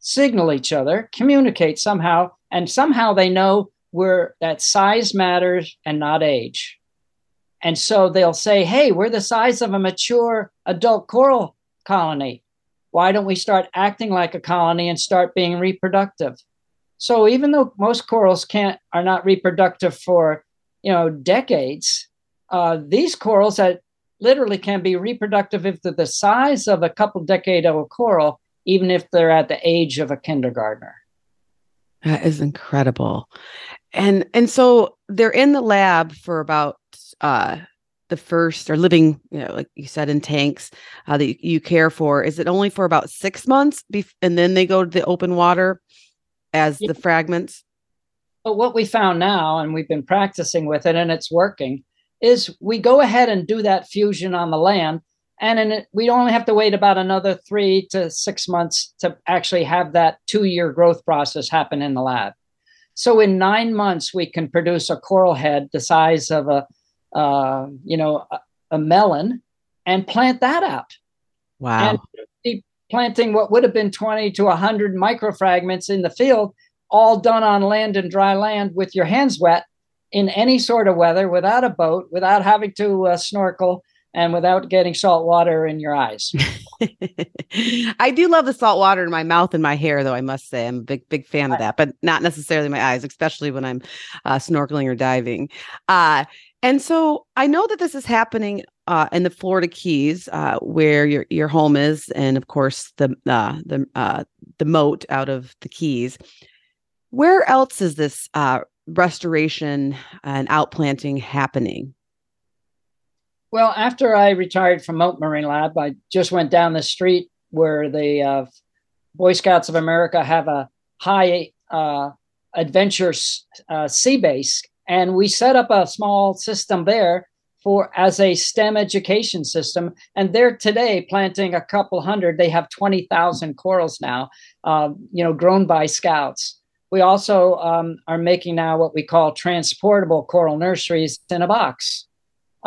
signal each other, communicate somehow, and somehow they know where that size matters and not age. And so they'll say, hey, we're the size of a mature adult coral colony. Why don't we start acting like a colony and start being reproductive? So even though most corals can't are not reproductive for you know decades, uh, these corals that literally can be reproductive if they're the size of a couple decade old coral, even if they're at the age of a kindergartner. That is incredible. And and so they're in the lab for about uh the first or living, you know, like you said, in tanks uh, that you, you, care for, is it only for about six months bef- and then they go to the open water as yeah. the fragments? But what we found now, and we've been practicing with it and it's working, is we go ahead and do that fusion on the land. And it, we only have to wait about another three to six months to actually have that two year growth process happen in the lab. So in nine months, we can produce a coral head the size of a uh, you know, a, a, melon and plant that out. Wow. And planting what would have been 20 to 100 microfragments in the field, all done on land and dry land with your hands wet in any sort of weather without a boat, without having to uh, snorkel, and without getting salt water in your eyes. I do love the salt water in my mouth and my hair, though. I must say, I'm a big, big fan of that, but not necessarily my eyes, especially when I'm uh, snorkeling or diving. Uh, and so I know that this is happening uh, in the Florida Keys, uh, where your your home is, and of course the uh, the uh, the Mote out of the Keys. Where else is this uh, restoration and outplanting happening? Well, after I retired from Mote Marine Lab, I just went down the street where the uh, Boy Scouts of America have a high adventure sea base and we set up a small system there for as a STEM education system. And they're today planting a couple hundred. They have 20,000 corals now, uh, you know, grown by scouts. We also um, are making now what we call transportable coral nurseries in a box.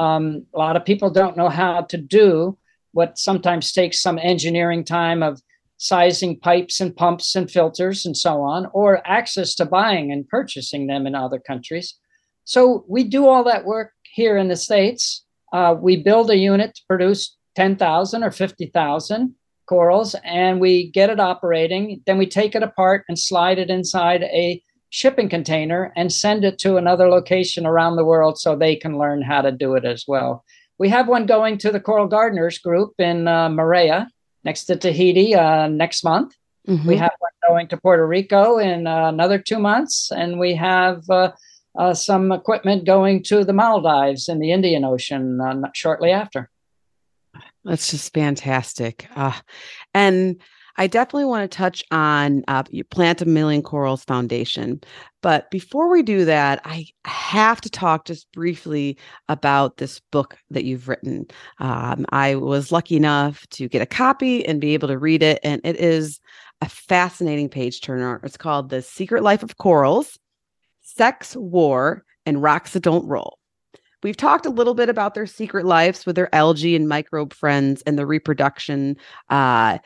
Um, a lot of people don't know how to do what sometimes takes some engineering time of sizing pipes and pumps and filters and so on, or access to buying and purchasing them in other countries. So we do all that work here in the States. Uh, we build a unit to produce 10,000 or 50,000 corals and we get it operating. Then we take it apart and slide it inside a shipping container and send it to another location around the world so they can learn how to do it as well. We have one going to the Coral Gardeners group in uh, Moorea next to Tahiti uh, next month. Mm-hmm. We have one going to Puerto Rico in uh, another two months, and we have uh, uh, some equipment going to the Maldives in the Indian Ocean uh, shortly after. That's just fantastic. Uh, and I definitely want to touch on uh, Plant a Million Corals Foundation. But before we do that, I have to talk just briefly about this book that you've written. Um, I was lucky enough to get a copy and be able to read it. And it is a fascinating page turner. It's called The Secret Life of Corals Sex, War, and Rocks That Don't Roll. We've talked a little bit about their secret lives with their algae and microbe friends and the reproduction. Uh,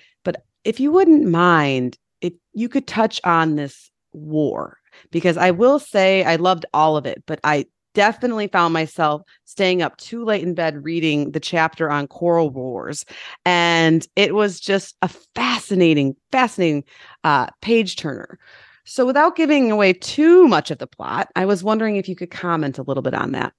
if you wouldn't mind, if you could touch on this war, because I will say I loved all of it, but I definitely found myself staying up too late in bed reading the chapter on coral wars and it was just a fascinating fascinating uh, page turner so without giving away too much of the plot i was wondering if you could comment a little bit on that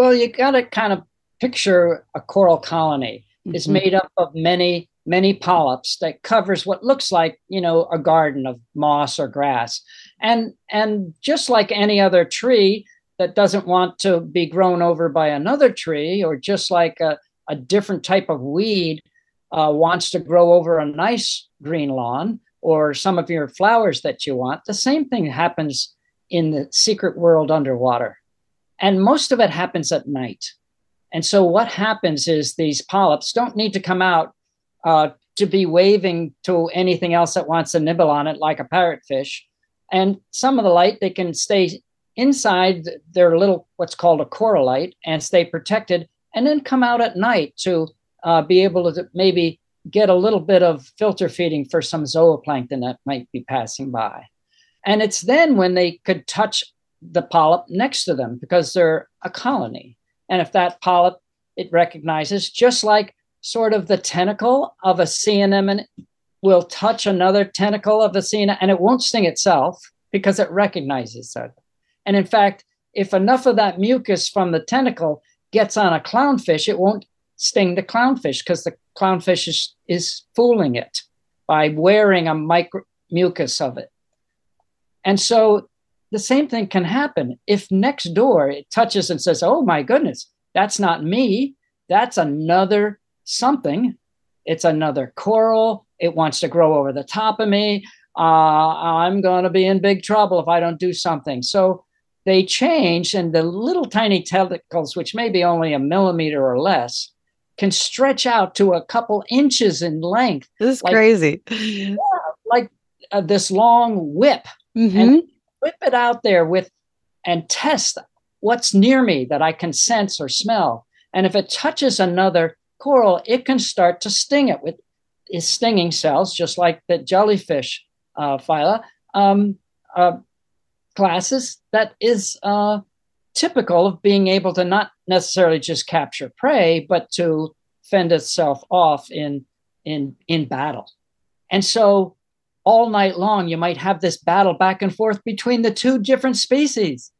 well, you got to kind of picture a coral colony. Mm-hmm. It's made up of many, many polyps that covers what looks like, you know, a garden of moss or grass. And and just like any other tree that doesn't want to be grown over by another tree, or just like a, a different type of weed uh, wants to grow over a nice green lawn or some of your flowers that you want, the same thing happens in the secret world underwater. And most of it happens at night. And so what happens is these polyps don't need to come out uh, to be waving to anything else that wants to nibble on it, like a parrotfish. And some of the light, they can stay inside their little, what's called a corallite, and stay protected, and then come out at night to uh, be able to maybe get a little bit of filter feeding for some zooplankton that might be passing by. And it's then when they could touch the polyp next to them because they're a colony. And if that polyp it recognizes, just like sort of the tentacle of a sea anemone will touch another tentacle of a sea and it won't sting itself because it recognizes that. And in fact, if enough of that mucus from the tentacle gets on a clownfish, it won't sting the clownfish because the clownfish is, is fooling it by wearing a micro mucus of it. And so the same thing can happen if next door it touches and says, Oh my goodness, that's not me. That's another something. It's another coral. It wants to grow over the top of me. Uh, I'm going to be in big trouble if I don't do something. So they change, and the little tiny tentacles, which may be only a millimeter or less, can stretch out to a couple inches in length. This is like, crazy. Yeah, like uh, this long whip. Mm-hmm. And whip it out there with and test what's near me that I can sense or smell. And if it touches another coral, it can start to sting it with its stinging cells, just like the jellyfish uh, phyla um, uh, classes. That is uh, typical of being able to not necessarily just capture prey, but to fend itself off in in in battle. And so all night long, you might have this battle back and forth between the two different species.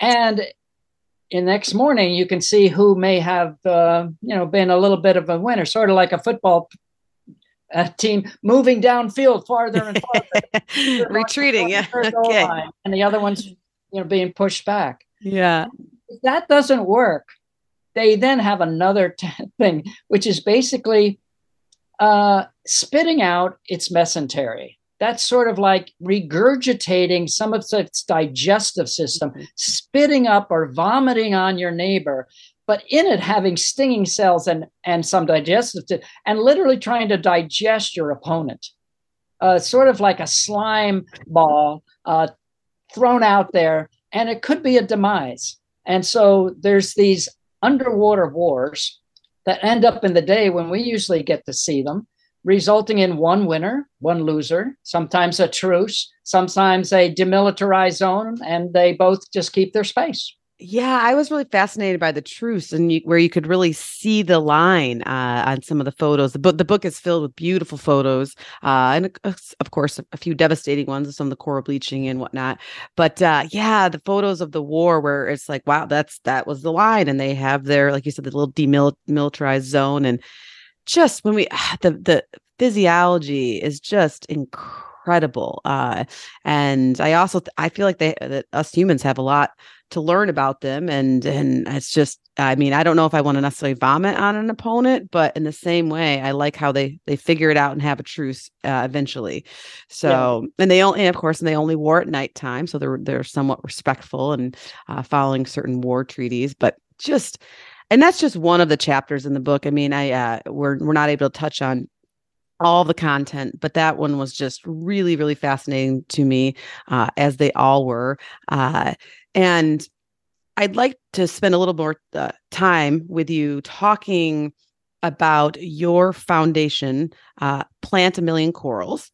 And in next morning, you can see who may have, uh, you know, been a little bit of a winner, sort of like a football uh, team moving downfield farther and farther, retreating, yeah, okay. Line, and the other ones, you know, being pushed back. Yeah, if that doesn't work. They then have another t- thing, which is basically uh, spitting out its mesentery. That's sort of like regurgitating some of its digestive system, mm-hmm. spitting up or vomiting on your neighbor, but in it having stinging cells and, and some digestive, and literally trying to digest your opponent. Uh, sort of like a slime ball uh, thrown out there, and it could be a demise. And so there's these underwater wars that end up in the day when we usually get to see them, resulting in one winner, one loser, sometimes a truce, sometimes a demilitarized zone, and they both just keep their space. Yeah, I was really fascinated by the truce and you, where you could really see the line uh, on some of the photos. The book, the book is filled with beautiful photos, uh, and uh, of course, a few devastating ones some of the coral bleaching and whatnot. But uh, yeah, the photos of the war where it's like, wow, that's that was the line, and they have their, like you said, the little demilitarized zone, and just when we the the physiology is just incredible. Uh, and I also I feel like they that us humans have a lot to learn about them and and it's just i mean i don't know if i want to necessarily vomit on an opponent but in the same way i like how they they figure it out and have a truce uh, eventually so yeah. and they only and of course and they only war at nighttime so they're they're somewhat respectful and uh, following certain war treaties but just and that's just one of the chapters in the book i mean i uh we're we're not able to touch on all the content, but that one was just really, really fascinating to me, uh, as they all were. Uh, and I'd like to spend a little more uh, time with you talking about your foundation, uh, Plant a Million Corals.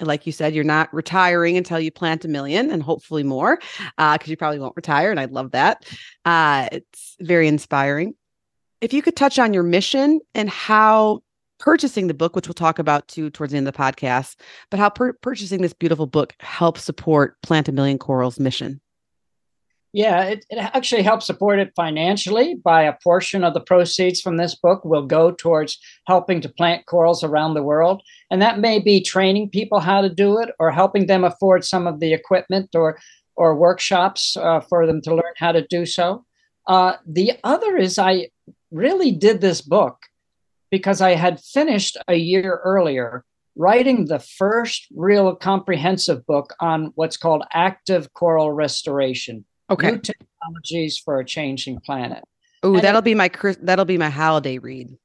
And like you said, you're not retiring until you plant a million and hopefully more, because uh, you probably won't retire. And I love that. Uh, it's very inspiring. If you could touch on your mission and how purchasing the book, which we'll talk about too towards the end of the podcast, but how purchasing this beautiful book helps support Plant a Million Corals mission. Yeah, it, it actually helps support it financially by a portion of the proceeds from this book will go towards helping to plant corals around the world. And that may be training people how to do it or helping them afford some of the equipment or, or workshops uh, for them to learn how to do so. Uh, the other is I really did this book because I had finished a year earlier writing the first real comprehensive book on what's called active coral restoration Okay. New technologies for a changing planet. Oh, that'll be my that'll be my holiday read.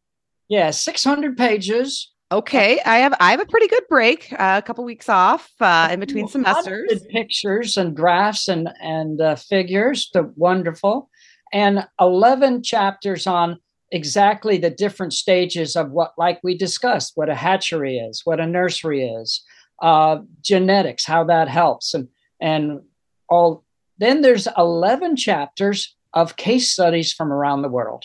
Yeah, 600 pages. Okay, I have I have a pretty good break, uh, a couple weeks off uh, in between semesters. Pictures and graphs and and uh, figures, the wonderful, and 11 chapters on exactly the different stages of what, like we discussed, what a hatchery is, what a nursery is, uh, genetics, how that helps, and and all then there's 11 chapters of case studies from around the world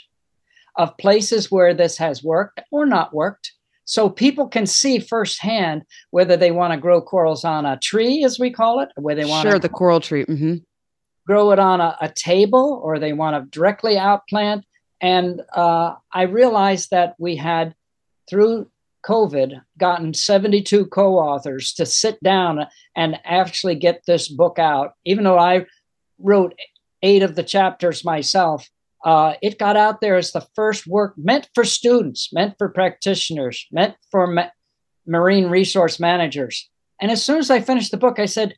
of places where this has worked or not worked. So people can see firsthand whether they want to grow corals on a tree, as we call it, where they want sure the coral tree, mm-hmm. Grow it on a, a, table, or they want to directly outplant. And uh, I realized that we had, through COVID, gotten 72 co-authors to sit down and actually get this book out. Even though I wrote eight of the chapters myself. Uh, it got out there as the first work meant for students, meant for practitioners, meant for ma- marine resource managers. And as soon as I finished the book, I said,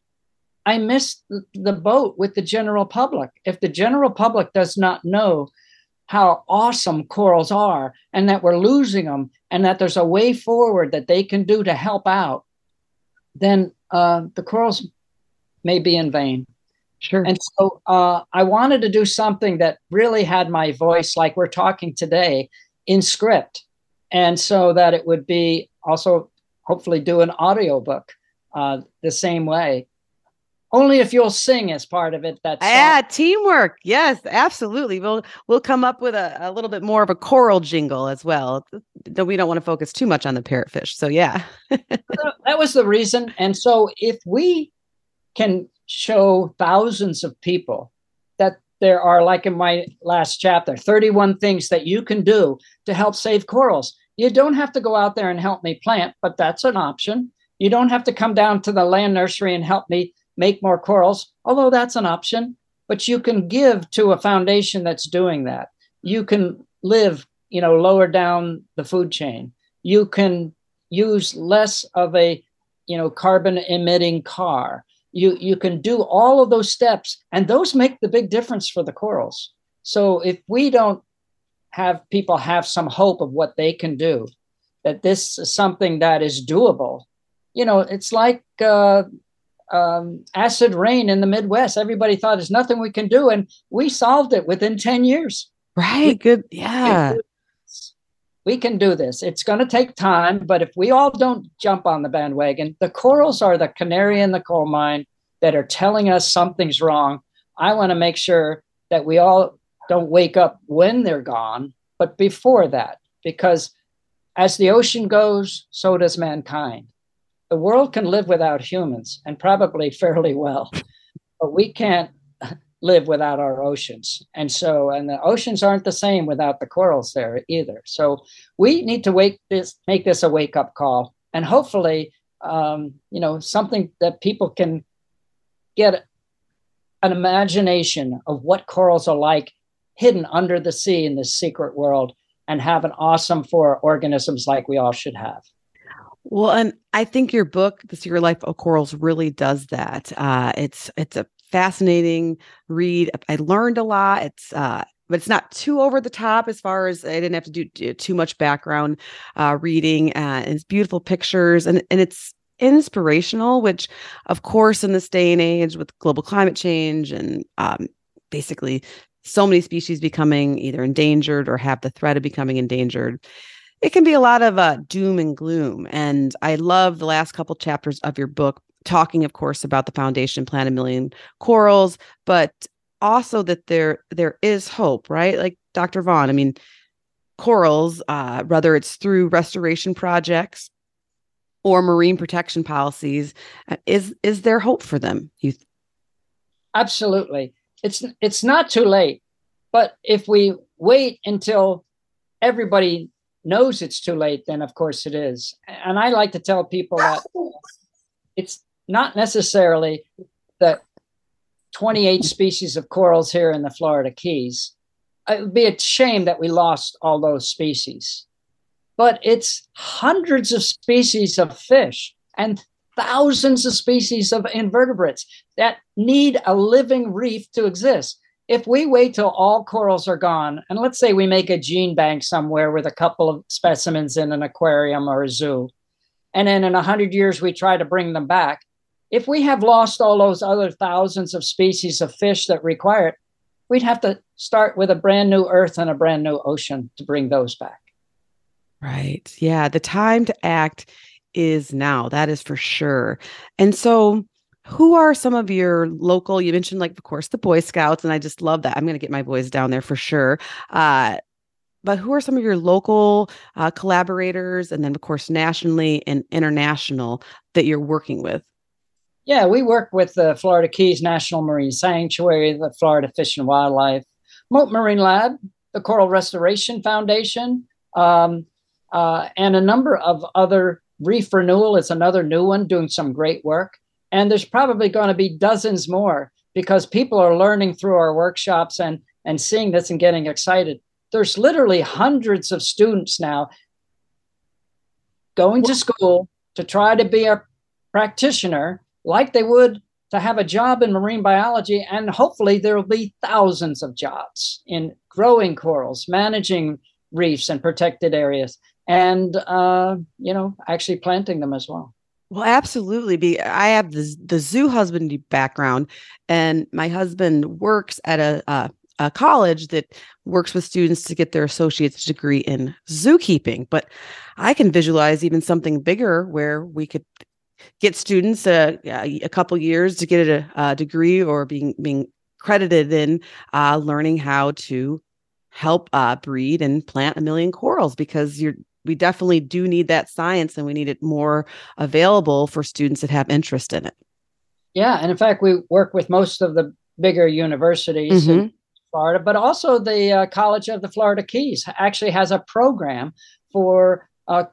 I missed the boat with the general public. If the general public does not know how awesome corals are and that we're losing them and that there's a way forward that they can do to help out, then uh, the corals may be in vain. Sure. And so uh, I wanted to do something that really had my voice, like we're talking today, in script. And so that it would be also hopefully do an audiobook uh, the same way. Only if you'll sing as part of it. That's yeah, teamwork. Yes, absolutely. We'll we'll come up with a, a little bit more of a choral jingle as well. Though we don't want to focus too much on the parrotfish. So yeah. that was the reason. And so if we can show thousands of people that there are, like in my last chapter, 31 things that you can do to help save corals. You don't have to go out there and help me plant, but that's an option. You don't have to come down to the land nursery and help me make more corals, although that's an option. But you can give to a foundation that's doing that. You can live, you know, lower down the food chain. You can use less of a, you know, carbon emitting car you you can do all of those steps and those make the big difference for the corals so if we don't have people have some hope of what they can do that this is something that is doable you know it's like uh, um, acid rain in the midwest everybody thought there's nothing we can do and we solved it within 10 years Right. Good. Yeah. We can do this. It's going to take time, but if we all don't jump on the bandwagon, the corals are the canary in the coal mine that are telling us something's wrong. I want to make sure that we all don't wake up when they're gone, but before that, because as the ocean goes, so does mankind. The world can live without humans and probably fairly well, but we can't live without our oceans. And so, and the oceans aren't the same without the corals there either. So we need to wake this, make this a wake up call, and hopefully, um, you know, something that people can get an imagination of what corals are like hidden under the sea in this secret world and have an awesome for organisms like we all should have. Well, and I think your book, The Secret Life of Corals, really does that. Uh, it's it's a fascinating read. I learned a lot. It's uh, but it's not too over the top as far as I didn't have to do, too much background uh, reading. Uh, and it's beautiful pictures, and and it's inspirational. Which, of course, in this day and age with global climate change and um, basically so many species becoming either endangered or have the threat of becoming endangered it can be a lot of uh, doom and gloom and i love the last couple chapters of your book talking of course about the foundation plant a million corals but also that there there is hope right? Like dr vaughan i mean corals uh, whether it's through restoration projects or marine protection policies uh, is is there hope for them you th- absolutely. It's it's not too late but if we wait until everybody knows it's too late then of course it is. And i like to tell people that it's not necessarily the 28 species of corals here in the florida keys. Uh, it would be a shame that we lost all those species. But it's hundreds of species of fish and thousands of species of invertebrates that need a living reef to exist. If we wait till all corals are gone, and let's say we make a gene bank somewhere with a couple of specimens in an aquarium or a zoo, and then in 100 years we try to bring them back, if we have lost all those other thousands of species of fish that require it, we'd have to start with a brand new earth and a brand new ocean to bring those back. Right. Yeah. The time to act is now. That is for sure. And so, who are some of your local? You mentioned, like, of course, the Boy Scouts, and I just love that. I'm going to get my boys down there for sure. Uh, but who are some of your local uh, collaborators, and then, of course, nationally and international that you're working with? Yeah, we work with the Florida Keys National Marine Sanctuary, the Florida Fish and Wildlife, Mote Marine Lab, the Coral Restoration Foundation, um, uh, and a number of other Reef Renewal is another new one doing some great work. And there's probably going to be dozens more because people are learning through our workshops and, and seeing this and getting excited. There's literally hundreds of students now going to school to try to be a practitioner like they would to have a job in marine biology. And hopefully, there will be thousands of jobs in growing corals, managing reefs and protected areas and uh, you know actually planting them as well well absolutely be i have the, the zoo husbandry background and my husband works at a, a, a college that works with students to get their associate's degree in zookeeping but i can visualize even something bigger where we could get students a, a couple years to get a, a degree or being being credited in uh, learning how to help uh, breed and plant a million corals because you're we definitely do need that science and we need it more available for students that have interest in it. Yeah, and in fact, we work with most of the bigger universities mm-hmm. in Florida, but also the uh, College of the Florida Keys actually has a program for uh,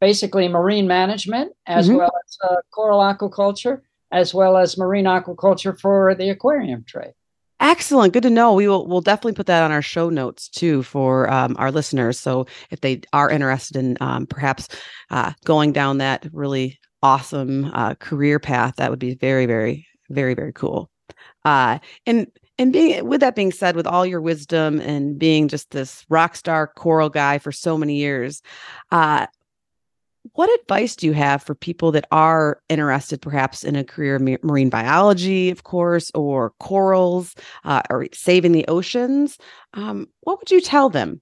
basically marine management as mm-hmm. well as uh, coral aquaculture, as well as marine aquaculture for the aquarium trade. Excellent. Good to know. We will we'll definitely put that on our show notes too for um, our listeners. So if they are interested in um, perhaps uh, going down that really awesome uh, career path, that would be very, very, very, very cool. Uh, and and being with that being said, with all your wisdom and being just this rock star coral guy for so many years, uh, what advice do you have for people that are interested perhaps in a career in marine biology of course or corals uh, or saving the oceans? Um, what would you tell them?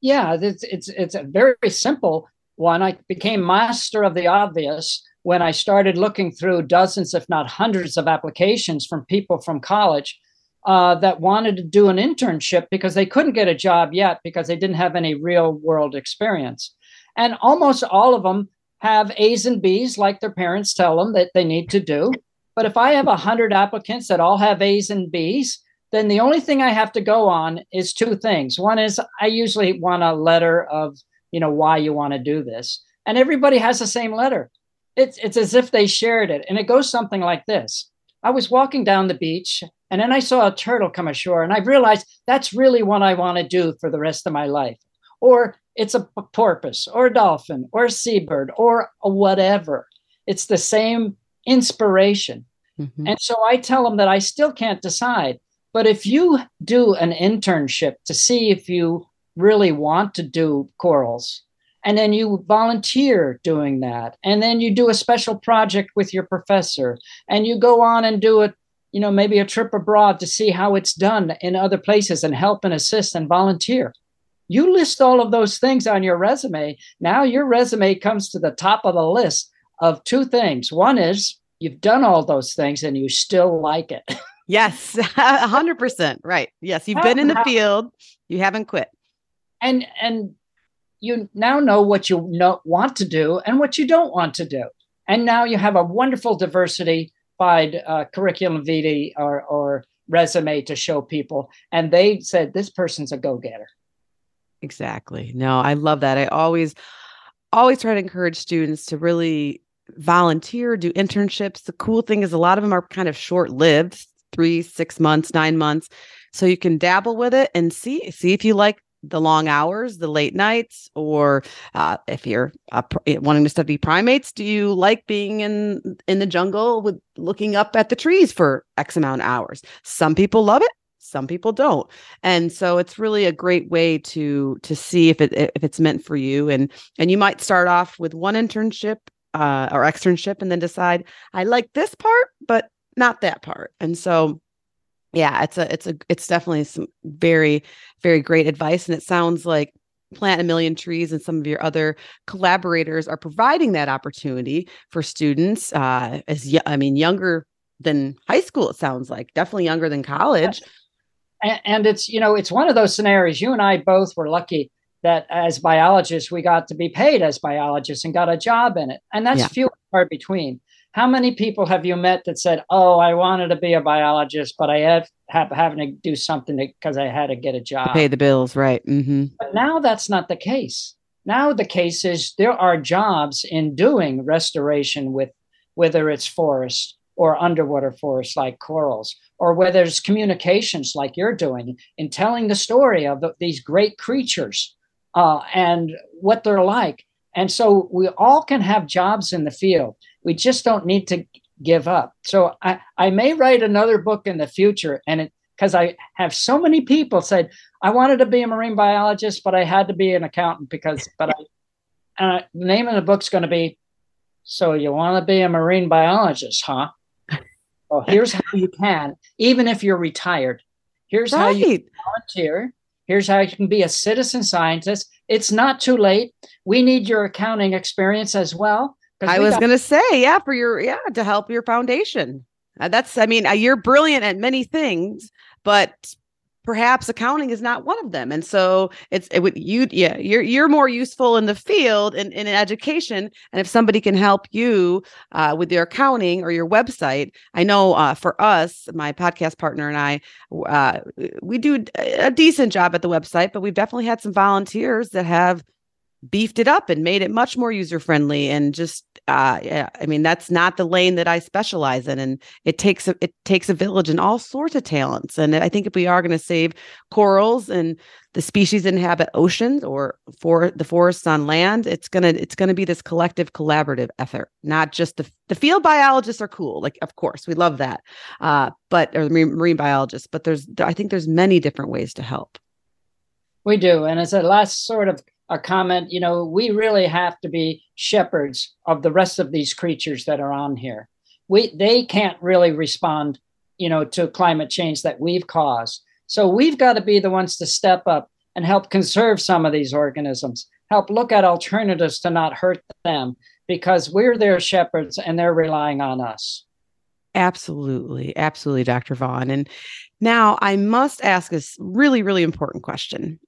Yeah it's, it's it's a very simple one. I became master of the obvious when i started looking through dozens if not hundreds of applications from people from college uh, that wanted to do an internship because they couldn't get a job yet because they didn't have any real world experience and almost all of them have A's and B's, like their parents tell them that they need to do. But if I have 100 applicants that all have A's and B's, then the only thing I have to go on is two things. One is I usually want a letter of, you know, why you want to do this. And everybody has the same letter. It's, it's as if they shared it. And it goes something like this I was walking down the beach and then I saw a turtle come ashore and I realized that's really what I want to do for the rest of my life. Or it's a porpoise or a dolphin or a seabird or a whatever. It's the same inspiration. Mm-hmm. And so I tell them that I still can't decide. But if you do an internship to see if you really want to do corals, and then you volunteer doing that, and then you do a special project with your professor, and you go on and do it, you know, maybe a trip abroad to see how it's done in other places and help and assist and volunteer you list all of those things on your resume. Now your resume comes to the top of the list of two things. One is you've done all those things and you still like it. Yes, 100%. Right. Yes, you've been in the field, you haven't quit. And and you now know what you know, want to do and what you don't want to do. And now you have a wonderful diversity by uh, curriculum vitae or, or resume to show people. And they said, this person's a go getter. Exactly. No, I love that. I always, always try to encourage students to really volunteer, do internships. The cool thing is a lot of them are kind of short lived three, six months, nine months. So you can dabble with it and see, see if you like the long hours, the late nights, or uh, if you're uh, wanting to study primates, do you like being in in the jungle with looking up at the trees for X amount of hours? Some people love it some people don't. And so it's really a great way to to see if it if it's meant for you. And and you might start off with one internship uh, or externship and then decide i like this part but not that part. And so yeah it's a it's a it's definitely some very very great advice. And it sounds like plant a million trees and some of your other collaborators are providing that opportunity for students uh as i mean younger than high school it sounds like definitely younger than college and, and it's you know it's one of those scenarios. You and I both were lucky that as biologists we got to be paid as biologists and got a job in it, and that's yeah. few and far between. How many people have you met that said, "Oh, I wanted to be a biologist, but I have, have having to do something because I had to get a job, to pay the bills?" Right. Mm-hmm. But now that's not the case. Now the case is there are jobs in doing restoration with whether it's forest or underwater forests like corals, or whether it's communications like you're doing in telling the story of the, these great creatures uh, and what they're like. And so we all can have jobs in the field. We just don't need to give up. So I, I may write another book in the future, and it because I have so many people said I wanted to be a marine biologist, but I had to be an accountant because. But I, uh, the name of the book's going to be "So You Want to Be a Marine Biologist, Huh?" Well, here's how you can, even if you're retired. Here's right. how you volunteer. Here's how you can be a citizen scientist. It's not too late. We need your accounting experience as well. I was got- going to say, yeah, for your, yeah, to help your foundation. Uh, that's, I mean, uh, you're brilliant at many things, but perhaps accounting is not one of them and so it's it would you yeah you're you're more useful in the field and in, in education and if somebody can help you uh, with your accounting or your website i know uh, for us my podcast partner and i uh, we do a decent job at the website but we've definitely had some volunteers that have beefed it up and made it much more user friendly and just uh yeah i mean that's not the lane that i specialize in and it takes a it takes a village and all sorts of talents and i think if we are going to save corals and the species inhabit oceans or for the forests on land it's going to it's going to be this collective collaborative effort not just the the field biologists are cool like of course we love that uh but or the marine, marine biologists but there's i think there's many different ways to help. We do and as a last sort of a comment, you know, we really have to be shepherds of the rest of these creatures that are on here. We they can't really respond, you know, to climate change that we've caused. So we've got to be the ones to step up and help conserve some of these organisms, help look at alternatives to not hurt them because we're their shepherds and they're relying on us. Absolutely. Absolutely, Dr. Vaughan. And now I must ask a really, really important question.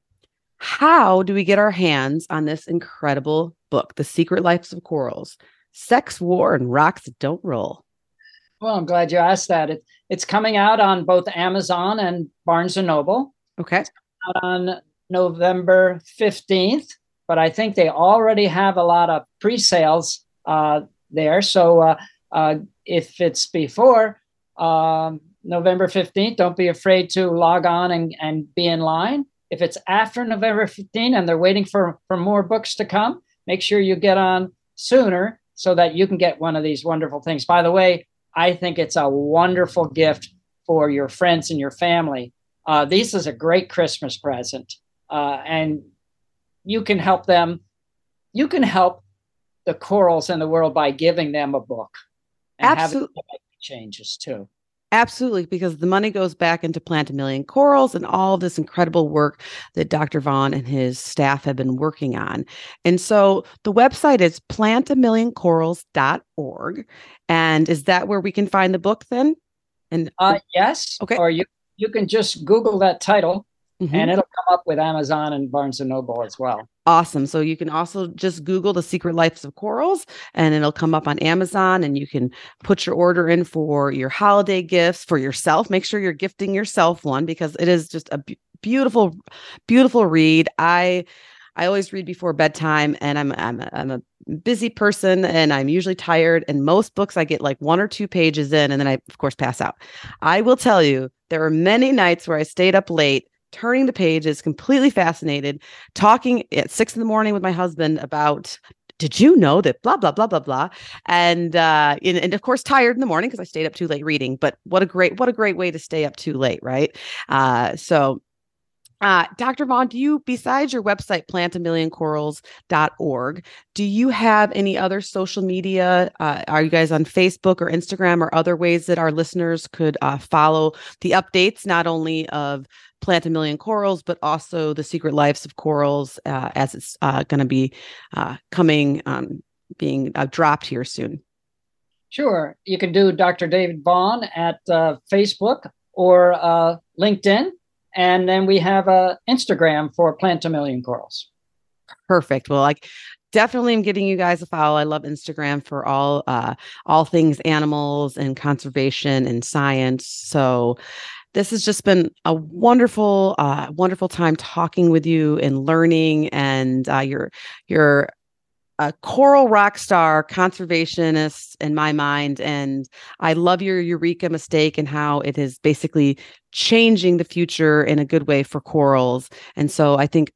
How do we get our hands on this incredible book, The Secret Lives of Corals? Sex, War, and Rocks Don't Roll. Well, I'm glad you asked that. It, it's coming out on both Amazon and Barnes and Noble. Okay. out on November 15th, but I think they already have a lot of pre sales uh, there. So uh, uh, if it's before um, November 15th, don't be afraid to log on and, and be in line. If it's after November 15 and they're waiting for, for more books to come, make sure you get on sooner so that you can get one of these wonderful things. By the way, I think it's a wonderful gift for your friends and your family. Uh, this is a great Christmas present, uh, and you can help them. You can help the corals in the world by giving them a book and Absolutely. having changes too. Absolutely, because the money goes back into Plant a Million Corals and all of this incredible work that Dr. Vaughan and his staff have been working on. And so the website is plantamillioncorals.org. And is that where we can find the book then? And Uh, yes. Okay. Or you you can just Google that title, Mhm. and it'll come up with Amazon and Barnes and Noble as well. Awesome. So you can also just Google the secret lives of corals and it'll come up on Amazon and you can put your order in for your holiday gifts for yourself. Make sure you're gifting yourself one because it is just a beautiful, beautiful read. I I always read before bedtime and I'm I'm a, I'm a busy person and I'm usually tired and most books I get like one or two pages in and then I of course pass out. I will tell you there were many nights where I stayed up late turning the pages completely fascinated talking at six in the morning with my husband about did you know that blah blah blah blah blah? And uh and, and of course tired in the morning because i stayed up too late reading but what a great what a great way to stay up too late right? Uh so uh, Dr. Vaughan, do you, besides your website, plantamillioncorals.org, do you have any other social media? Uh, are you guys on Facebook or Instagram or other ways that our listeners could uh, follow the updates, not only of Plant a Million Corals, but also the Secret Lives of Corals uh, as it's uh, going to be uh, coming, um, being dropped here soon? Sure. You can do Dr. David Vaughan at Facebook or LinkedIn. And then we have uh, Instagram for Plant a Million Corals. Perfect. Well, like definitely am giving you guys a follow. I love Instagram for all uh all things animals and conservation and science. So this has just been a wonderful uh wonderful time talking with you and learning and uh you're you're a coral rock star conservationist in my mind and i love your eureka mistake and how it is basically changing the future in a good way for corals and so i think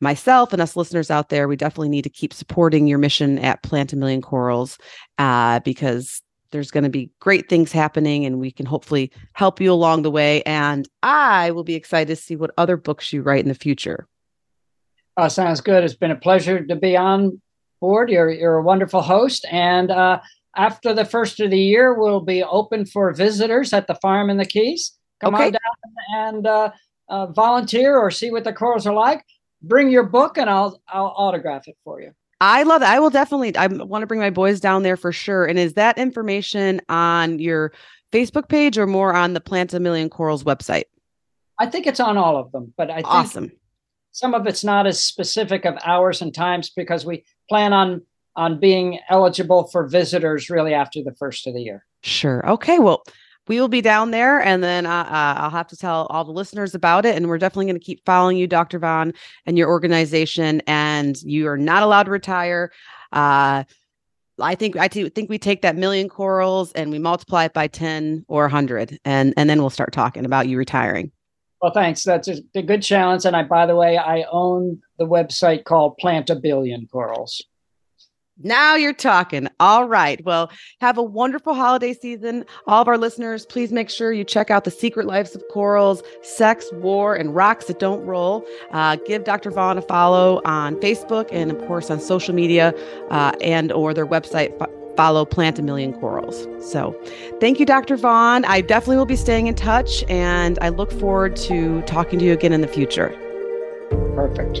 myself and us listeners out there we definitely need to keep supporting your mission at plant a million corals uh, because there's going to be great things happening and we can hopefully help you along the way and i will be excited to see what other books you write in the future Uh, sounds good. It's been a pleasure to be on board. You're, you're a wonderful host. And uh, after the first of the year, we'll be open for visitors at the farm in the Keys. Come Okay. on down and uh, uh, volunteer or see what the corals are like. Bring your book and I'll, I'll autograph it for you. I love it. I will definitely. I want to bring my boys down there for sure. And is that information on your Facebook page or more on the Plant a Million Corals website? I think it's on all of them, but I think Awesome. Some of it's not as specific of hours and times because we plan on on being eligible for visitors really after the first of the year. Sure. Okay. Well, we will be down there, and then uh, uh, I'll have to tell all the listeners about it. And we're definitely going to keep following you, Dr. Vaughan, and your organization. And you are not allowed to retire. Uh, I think I think we take that million corals and we multiply it by ten or hundred, and and then we'll start talking about you retiring. Well, thanks. That's a, a good challenge. And I, by the way, I own the website called Plant a Billion Corals. Now you're talking. All right. Well, have a wonderful holiday season. All of our listeners, please make sure you check out The Secret Lives of Corals, Sex, War, and Rocks That Don't Roll. Uh, give Dr. Vaughan a follow on Facebook and, of course, on social media uh, and or their website, follow Plant a Million Corals. So thank you, Dr. Vaughan. I definitely will be staying in touch, and I look forward to talking to you again in the future. Perfect.